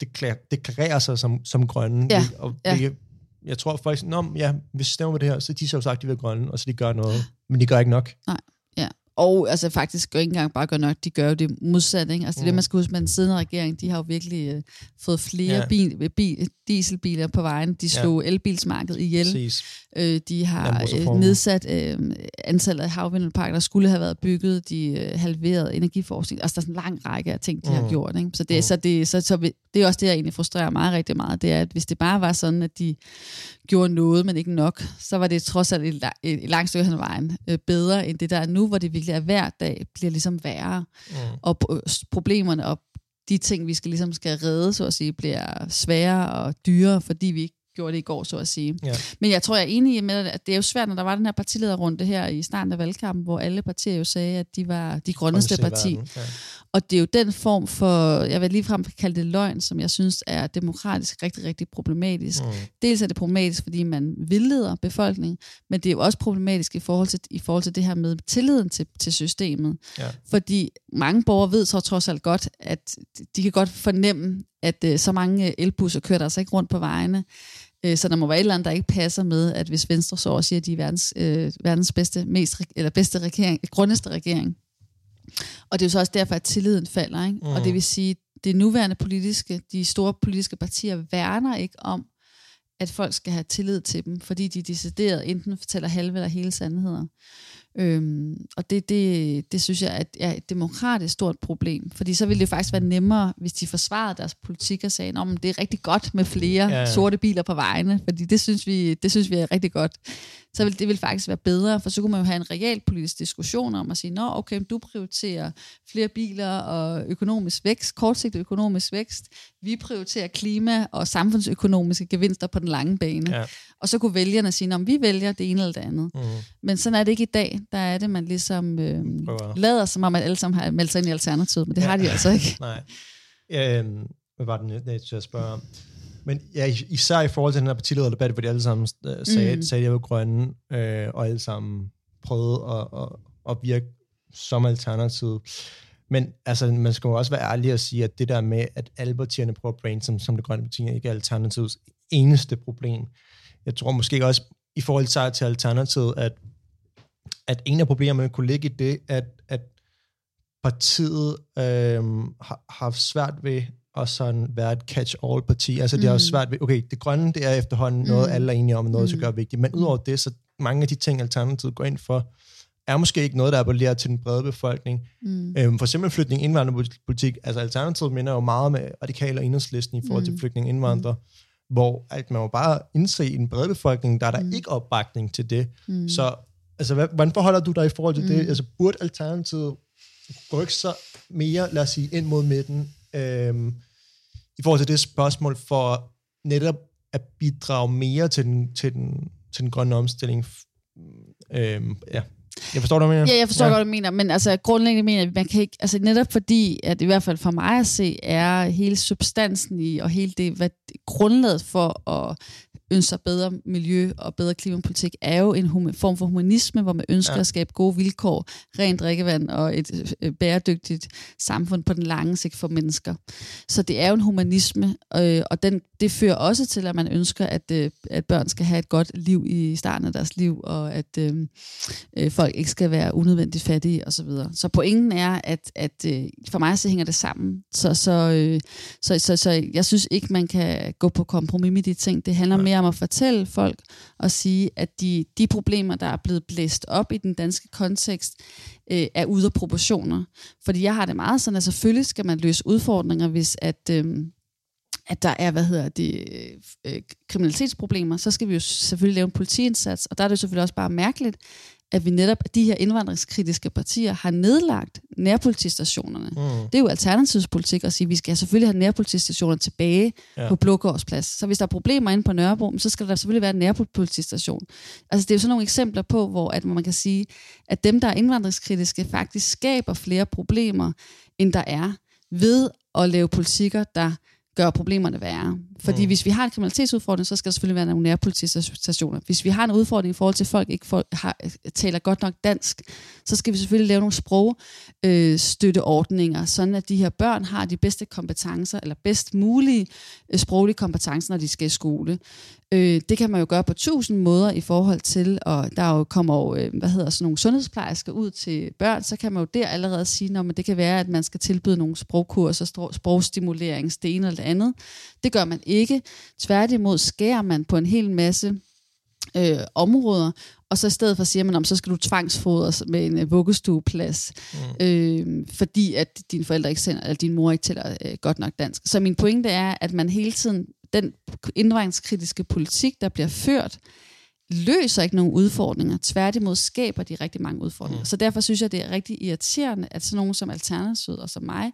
det, klar, det klarer sig som, som grønne. Ja. Og ja. Det, jeg tror faktisk, Nå, ja, hvis vi stemmer med det her, så de så jo sagt, at de vil grønne, og så de gør noget, men de gør ikke nok. Nej. Og altså faktisk gør ikke engang bare gør nok, de gør jo det modsatte. Ikke? Altså mm. det, man skal huske med den siddende regering, de har jo virkelig uh, fået flere ja. bil, bil, dieselbiler på vejen. De slog ja. elbilsmarkedet ihjel. Præcis. Øh, de har øh, nedsat øh, antallet af havvindmølleparker, der skulle have været bygget. De øh, halverede energiforskning. Altså der er sådan en lang række af ting, de mm. har gjort. Ikke? Så, det, mm. så, det, så, så det er også det, jeg egentlig frustrerer mig rigtig meget. Det er, at hvis det bare var sådan, at de gjorde noget, men ikke nok, så var det trods alt et, et, et langt stykke hen vejen øh, bedre end det der er nu, hvor det virkelig er hver dag bliver ligesom værre. Mm. Og problemerne og de ting, vi skal ligesom skal redde, så at sige, bliver sværere og dyrere, fordi vi ikke gjorde det i går, så at sige. Ja. Men jeg tror, jeg er enig med, at det er jo svært, når der var den her partilederrunde her i starten af valgkampen, hvor alle partier jo sagde, at de var de grønneste parti. Ja. Og det er jo den form for, jeg vil ligefrem kalde det løgn, som jeg synes er demokratisk rigtig, rigtig problematisk. Mm. Dels er det problematisk, fordi man vildleder befolkningen, men det er jo også problematisk i forhold til, i forhold til det her med tilliden til, til systemet. Ja. Fordi mange borgere ved så trods alt godt, at de kan godt fornemme, at uh, så mange elbusser kører der altså ikke rundt på vejene. Uh, så der må være et eller andet, der ikke passer med, at hvis Venstre så siger, at de er verdens, uh, verdens bedste, mest, eller bedste regering, grundeste regering, og det er jo så også derfor, at tilliden falder. Ikke? Mm. Og det vil sige, det nuværende politiske, de store politiske partier værner ikke om, at folk skal have tillid til dem, fordi de decideret enten fortæller halve eller hele sandheder. Øhm, og det, det, det synes jeg er, er et demokratisk stort problem, fordi så ville det faktisk være nemmere, hvis de forsvarede deres politik og sagde, at det er rigtig godt med flere ja, ja. sorte biler på vejene, fordi det synes vi, det synes vi er rigtig godt så vil det vil faktisk være bedre, for så kunne man jo have en real politisk diskussion om at sige, nå okay, du prioriterer flere biler og økonomisk vækst, kortsigtet økonomisk vækst, vi prioriterer klima og samfundsøkonomiske gevinster på den lange bane. Ja. Og så kunne vælgerne sige, om vi vælger det ene eller det andet. Mm. Men sådan er det ikke i dag. Der er det, man ligesom øh, lader som om, at alle sammen har meldt sig ind i Alternativet, men det ja. har de altså ikke. Nej. Øhm, hvad var det, jeg, jeg spørge om? Men ja, især i forhold til den her partilederdebat, hvor de alle sammen øh, sagde, mm. sagde at jeg var grønne, øh, og alle sammen prøvede at, at, at virke som alternativ. Men altså, man skal jo også være ærlig og sige, at det der med, at alle partierne prøver at brand som, det grønne parti, ikke er alternativets eneste problem. Jeg tror måske også, i forhold til alternativet, at, at en af problemerne kunne ligge i det, at, at partiet øh, har, haft svært ved og sådan være et catch-all-parti. Altså, mm. det er jo mm. svært ved, okay, det grønne, det er efterhånden noget, mm. alle er enige om, noget, mm. så gør vigtigt. Men udover det, så mange af de ting, Alternativet går ind for, er måske ikke noget, der appellerer til den brede befolkning. Mm. Øhm, for eksempel flygtning indvandrerpolitik, altså Alternativet minder jo meget med radikale og enhedslisten i forhold til Mm. flygtning indvandrere, hvor at man må bare indse i den brede befolkning, der er der Mm. ikke opbakning til det. Mm. Så altså, hvad, hvordan forholder du dig i forhold til mm. det? Altså, burde Alternativet rykke sig mere, lad os sige, ind mod midten, øhm, i forhold til det spørgsmål, for netop at bidrage mere til den, til den, til den grønne omstilling? Øhm, ja. Jeg forstår, hvad du mener. Ja, jeg forstår ja. godt, hvad du mener, men altså grundlæggende mener jeg, at man kan ikke, altså netop fordi, at i hvert fald for mig at se, er hele substansen i, og hele det, hvad grundlaget for at ønske sig bedre miljø og bedre klimapolitik, er jo en hum- form for humanisme, hvor man ønsker Ja. ja. at skabe gode vilkår, rent drikkevand og et øh, bæredygtigt samfund på den lange sigt for mennesker. Så det er jo en humanisme, øh, og den, det fører også til, at man ønsker, at, øh, at børn skal have et godt liv i starten af deres liv, og at øh, øh, folk ikke skal være unødvendigt fattige osv. Så, videre. så pointen er, at, at øh, for mig så hænger det sammen. Så, så, øh, så, så, så jeg synes ikke, man kan gå på kompromis med de ting. Det handler Nej. mere om at fortælle folk og sige, at de, de problemer, der er blevet blæst op i den danske kontekst, øh, er ude af proportioner. Fordi jeg har det meget sådan, at selvfølgelig skal man løse udfordringer, hvis at... Øh, at der er, hvad hedder det, øh, øh kriminalitetsproblemer, så skal vi jo selvfølgelig lave en politiindsats, og der er det jo selvfølgelig også bare mærkeligt, at vi netop, at de her indvandringskritiske partier har nedlagt nærpolitistationerne. Mm. Det er jo alternativs politik at sige, at vi skal selvfølgelig have nærpolitistationer tilbage ja. på Blågårdsplads. Så hvis der er problemer inde på Nørrebro, så skal der selvfølgelig være en nærpolitistation. Altså det er jo sådan nogle eksempler på, hvor at man kan sige, at dem, der er indvandringskritiske, faktisk skaber flere problemer, end der er, ved at lave politikker, der gør problemerne værre. Fordi Mm. hvis vi har en kriminalitetsudfordring, så skal der selvfølgelig være nogle nærpolitistationer. Hvis vi har en udfordring i forhold til, at folk ikke folk har, taler godt nok dansk, så skal vi selvfølgelig lave nogle sprogstøtteordninger, øh, sådan at de her børn har de bedste kompetencer, eller bedst mulige øh, sproglige kompetencer, når de skal i skole. Øh, det kan man jo gøre på tusind måder i forhold til, og der er jo kommer jo, øh, hvad hedder sådan nogle sundhedsplejersker ud til børn, så kan man jo der allerede sige, at det kan være, at man skal tilbyde nogle sprogkurser, sprogstimulering, det ene eller det andet. Det gør man ikke. Tværtimod skærer man på en hel masse øh, områder, og så i stedet for siger man, om så skal du tvangsfodres med en øh, vuggestueplads, Mm. øh, fordi at dine forældre ikke sender, eller din mor ikke tæller øh, godt nok dansk. Så min pointe er, at man hele tiden, den indvandringskritiske politik, der bliver ført, løser ikke nogen udfordringer. Tværtimod skaber de rigtig mange udfordringer. Mm. Så derfor synes jeg, det er rigtig irriterende, at sådan nogen som Alternativet og som mig,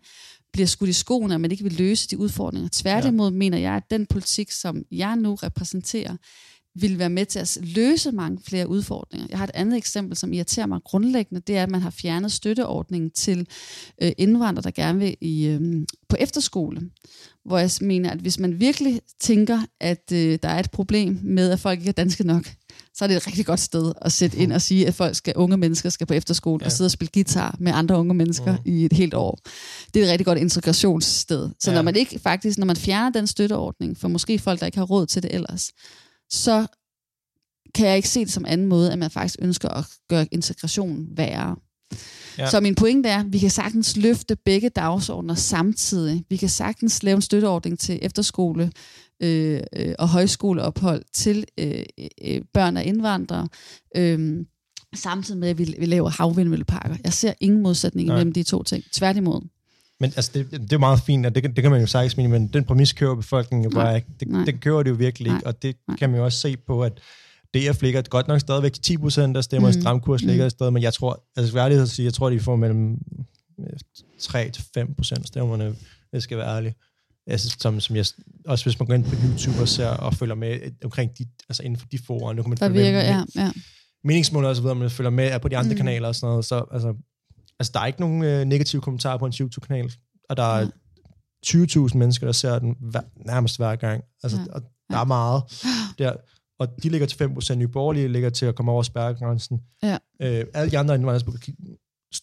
bliver skudt i skoene, at man ikke vil løse de udfordringer. Tværtimod ja. mener jeg, at den politik, som jeg nu repræsenterer, vil være med til at løse mange flere udfordringer. Jeg har et andet eksempel, som irriterer mig grundlæggende, det er, at man har fjernet støtteordningen til øh, indvandrere, der gerne vil i, øh, på efterskole. Hvor jeg mener, at hvis man virkelig tænker, at øh, der er et problem med, at folk ikke er danske nok, så er det et rigtig godt sted at sætte ind og sige, at folk skal, unge mennesker skal på efterskole ja. Og sidde og spille guitar med andre unge mennesker Mm. i et helt år. Det er et rigtig godt integrationssted. Så ja. når man ikke faktisk, når man fjerner den støtteordning, for måske folk, der ikke har råd til det ellers, så kan jeg ikke se det som anden måde, at man faktisk ønsker at gøre integrationen værre. Ja. Så min pointe er, at vi kan sagtens løfte begge dagsordner samtidig. Vi kan sagtens lave en støtteordning til efterskole øh, øh, og højskoleophold til øh, øh, børn af indvandrere, øh, samtidig med, at vi, vi laver havvindmølleparker. Jeg ser ingen modsætning Nej. mellem de to ting. Tværtimod. Men altså, det, det er meget fint, og det, kan- det kan man jo sagtens mene, men den præmis kører befolkningen jo bare ikke. Det, det kører det jo virkelig ikke, og det Nej. kan man jo også se på, at DF ligger godt nok stadigvæk 10 procent, der stemmer mm. Mm. stramkurs ligger et sted, men jeg tror, altså værdighed at sige, jeg tror, de får mellem 3 til 5 procent stemmerne, jeg skal være ærlig. Altså, som, som jeg, også hvis man går ind på YouTube og ser og følger med øh, omkring de, altså inden for de forer, nu kan man Der følge virker, med, ja, ja. meningsmåler og så videre, man følger med på de andre mm. Mm. kanaler og sådan noget, så altså, altså der er ikke nogen øh, negative kommentarer på en YouTube-kanal, og der er Nej. 20.000 mennesker, der ser den hver, nærmest hver gang. Altså, Ja. og der er meget der, og de ligger til 5%, nye borgerlige ligger til at komme over spærregrænsen. Ja. Øh, alle de andre indvandrere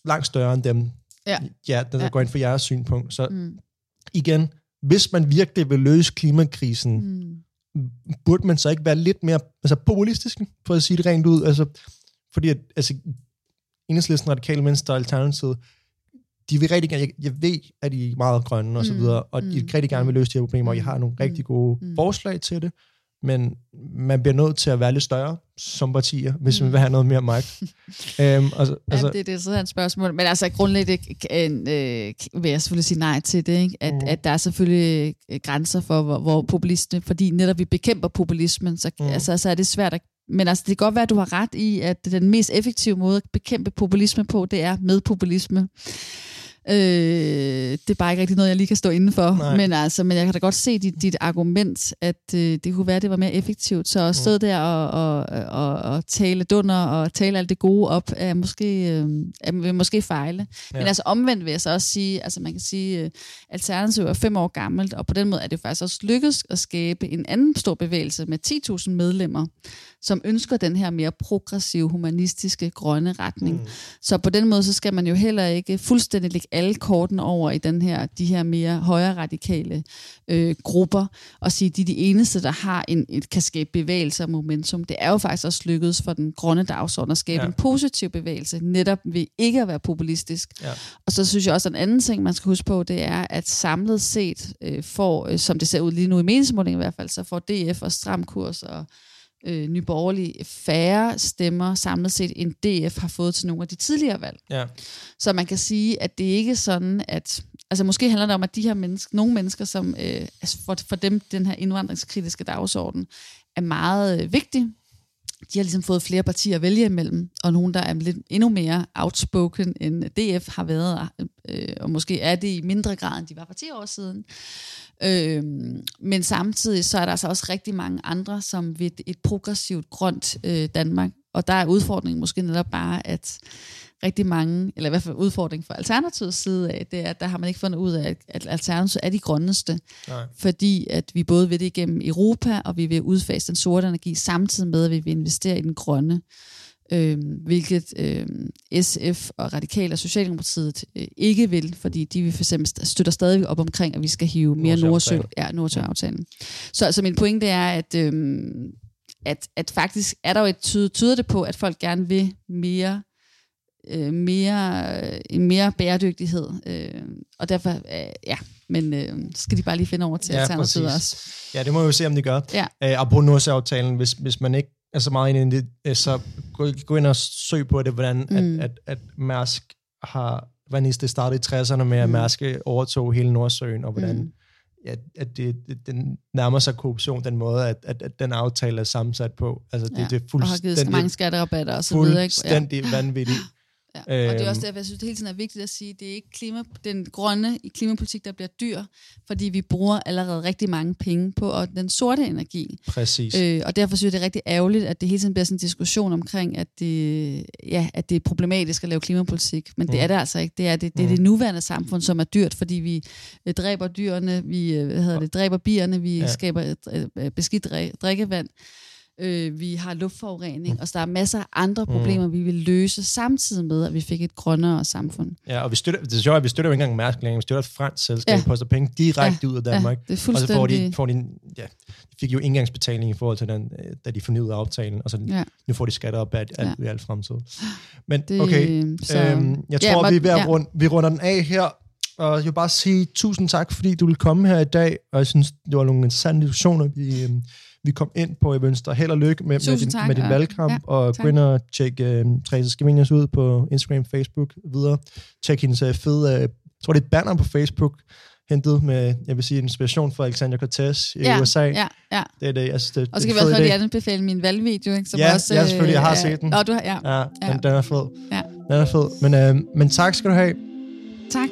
langt større end dem. Ja. Ja, der, der Ja. går ind for jeres synpunkt. Så Mm. igen, hvis man virkelig vil løse klimakrisen, Mm. burde man så ikke være lidt mere altså populistisk, for at sige det rent ud? Altså, fordi at, altså, enhedslisten, radikale venstre og alternativet, de vil rigtig gerne, jeg, jeg ved, at I er meget grønne og så Mm, videre, og I mm, rigtig gerne vil løse de her problemer, og I har nogle mm, rigtig gode mm. forslag til det, men man bliver nødt til at være lidt større som partier, hvis man vil have noget mere magt. øhm, altså, altså, det, det er sådan et spørgsmål. Men altså grundlæggende øh, vil jeg selvfølgelig sige nej til det, ikke? At, mm. at der er selvfølgelig øh, grænser for, hvor, hvor populisme, fordi netop vi bekæmper populismen, så, mm. altså, så er det svært at men altså, det kan godt være, at du har ret i, at den mest effektive måde at bekæmpe populisme på, det er med populisme. Øh, det er bare ikke rigtig noget, jeg lige kan stå inden for. Men, altså, men jeg kan da godt se dit, dit argument, at øh, det kunne være, det var mere effektivt. Så at stå mm. der og, og, og, og tale dunder og tale alt det gode op, er måske, øh, er, måske fejle. Ja. Men altså omvendt vil jeg så også sige, altså man kan sige, øh, Alternativet er fem år gammelt, og på den måde er det faktisk også lykkedes at skabe en anden stor bevægelse med 10.000 medlemmer, som ønsker den her mere progressive, humanistiske, grønne retning. Mm. Så på den måde, så skal man jo heller ikke fuldstændig lægge alle korten over i den her, de her mere højre radikale øh, grupper, og sige, at de er de eneste, der har en, et, kan skabe bevægelse og momentum. Det er jo faktisk også lykkedes for den grønne dagsorden at skabe ja. en positiv bevægelse, netop ved ikke at være populistisk. Ja. Og så synes jeg også, at en anden ting, man skal huske på, det er, at samlet set øh, får, øh, som det ser ud lige nu i meningsmålingen i hvert fald, så får DF og stram kurs og øh, nyborgerlige færre stemmer samlet set, end DF har fået til nogle af de tidligere valg. Ja. Så man kan sige, at det ikke er sådan, at... Altså måske handler det om, at de her mennesker, nogle mennesker, som øh, altså for, for dem den her indvandringskritiske dagsorden, er meget øh, vigtig de har ligesom fået flere partier at vælge imellem, og nogen, der er lidt endnu mere outspoken, end DF har været, øh, og måske er det i mindre grad, end de var for 10 år siden. Øh, men samtidig så er der altså også rigtig mange andre, som vil et progressivt grønt øh, Danmark, og der er udfordringen måske netop bare, at rigtig mange, eller i hvert fald udfordring fra Alternativets side af, det er, at der har man ikke fundet ud af, at Alternativet er de grønneste. Nej. Fordi at vi både vil det igennem Europa, og vi vil udfase den sorte energi, samtidig med, at vi vil investere i den grønne. Øh, hvilket øh, SF og Radikale og Socialdemokratiet øh, ikke vil, fordi de vil for eksempel støtter stadig op omkring, at vi skal hive mere Nordsø, ja, Nordsø-aftalen. Så altså, min pointe er, at, øh, at, at faktisk er der jo et tyder, tyder det på, at folk gerne vil mere øh, mere, øh, mere bæredygtighed. Øh, og derfor, øh, ja, men øh, skal de bare lige finde over til ja, Alternativet også. Ja, det må vi jo se, om de gør. Ja. Øh, og på Nordsjælaftalen, hvis, hvis man ikke er så meget inde i det, øh, så gå, gå ind og søg på det, hvordan mm. at, at, at Mærsk har, hvordan det startede i 60'erne med, at mm. Mærsk overtog hele Nordsøen, og hvordan mm. ja, at det, det, den nærmer sig korruption, den måde, at, at, at den aftale er sammensat på. Altså, det, ja. det er fuldstændig... Og har givet mange skatterabatter og så videre. Ikke? Ja. Fuldstændig vanvittigt. Ja. Og det er også øhm. derfor, jeg synes, det hele tiden er vigtigt at sige, at det er ikke klima, den grønne i klimapolitik, der bliver dyr, fordi vi bruger allerede rigtig mange penge på og den sorte energi. Præcis. Øh, og derfor synes jeg, det er rigtig ærgerligt, at det hele tiden bliver sådan en diskussion omkring, at det, ja, at det er problematisk at lave klimapolitik. Men mm. det er det altså ikke. Det er det, det, er det mm. nuværende samfund, som er dyrt, fordi vi øh, dræber dyrene, vi øh, hvad hedder det, dræber bierne, vi ja. skaber øh, beskidt drikkevand øh, vi har luftforurening, og så der er masser af andre mm. problemer, mm. vi vil løse, samtidig med, at vi fik et grønnere samfund. Ja, og vi støtter, det er sjovt, at vi støtter jo ikke engang Mærsk længere, vi støtter et fransk selskab, ja. poster penge direkte ja. ud af Danmark. Ja, det er. Og så får de, får de, ja, de fik jo indgangsbetaling i forhold til den, øh, da de fornyede aftalen, og så ja. nu får de skatter op af alt, ja. alt fremtid. Men det, okay, så, øhm, jeg tror, ja, vi er ved at ja. vi runder den af her, og jeg vil bare sige tusind tak, fordi du vil komme her i dag, og jeg synes, det var nogle interessante diskussioner, vi, øhm, vi kom ind på. Ønske dig held og lykke med, med, din, tak, med din valgkamp, ja, og gå ind og tjek uh, Therese Skavinius ud på Instagram, Facebook videre. Tjek hendes uh, fede, uh, jeg tror det er et banner på Facebook, hentet med, jeg vil sige, inspiration fra Alexander Cortez i ja, USA. Ja, ja. Det er det, synes, det, Og så kan vi også lige anbefale min valgvideo, ikke? Som ja, også, ja, selvfølgelig, jeg har øh, set den. Og du har, ja. ja, ja. Den, den er fed. Ja. Den er fed. Men, øh, men tak skal du have. Tak.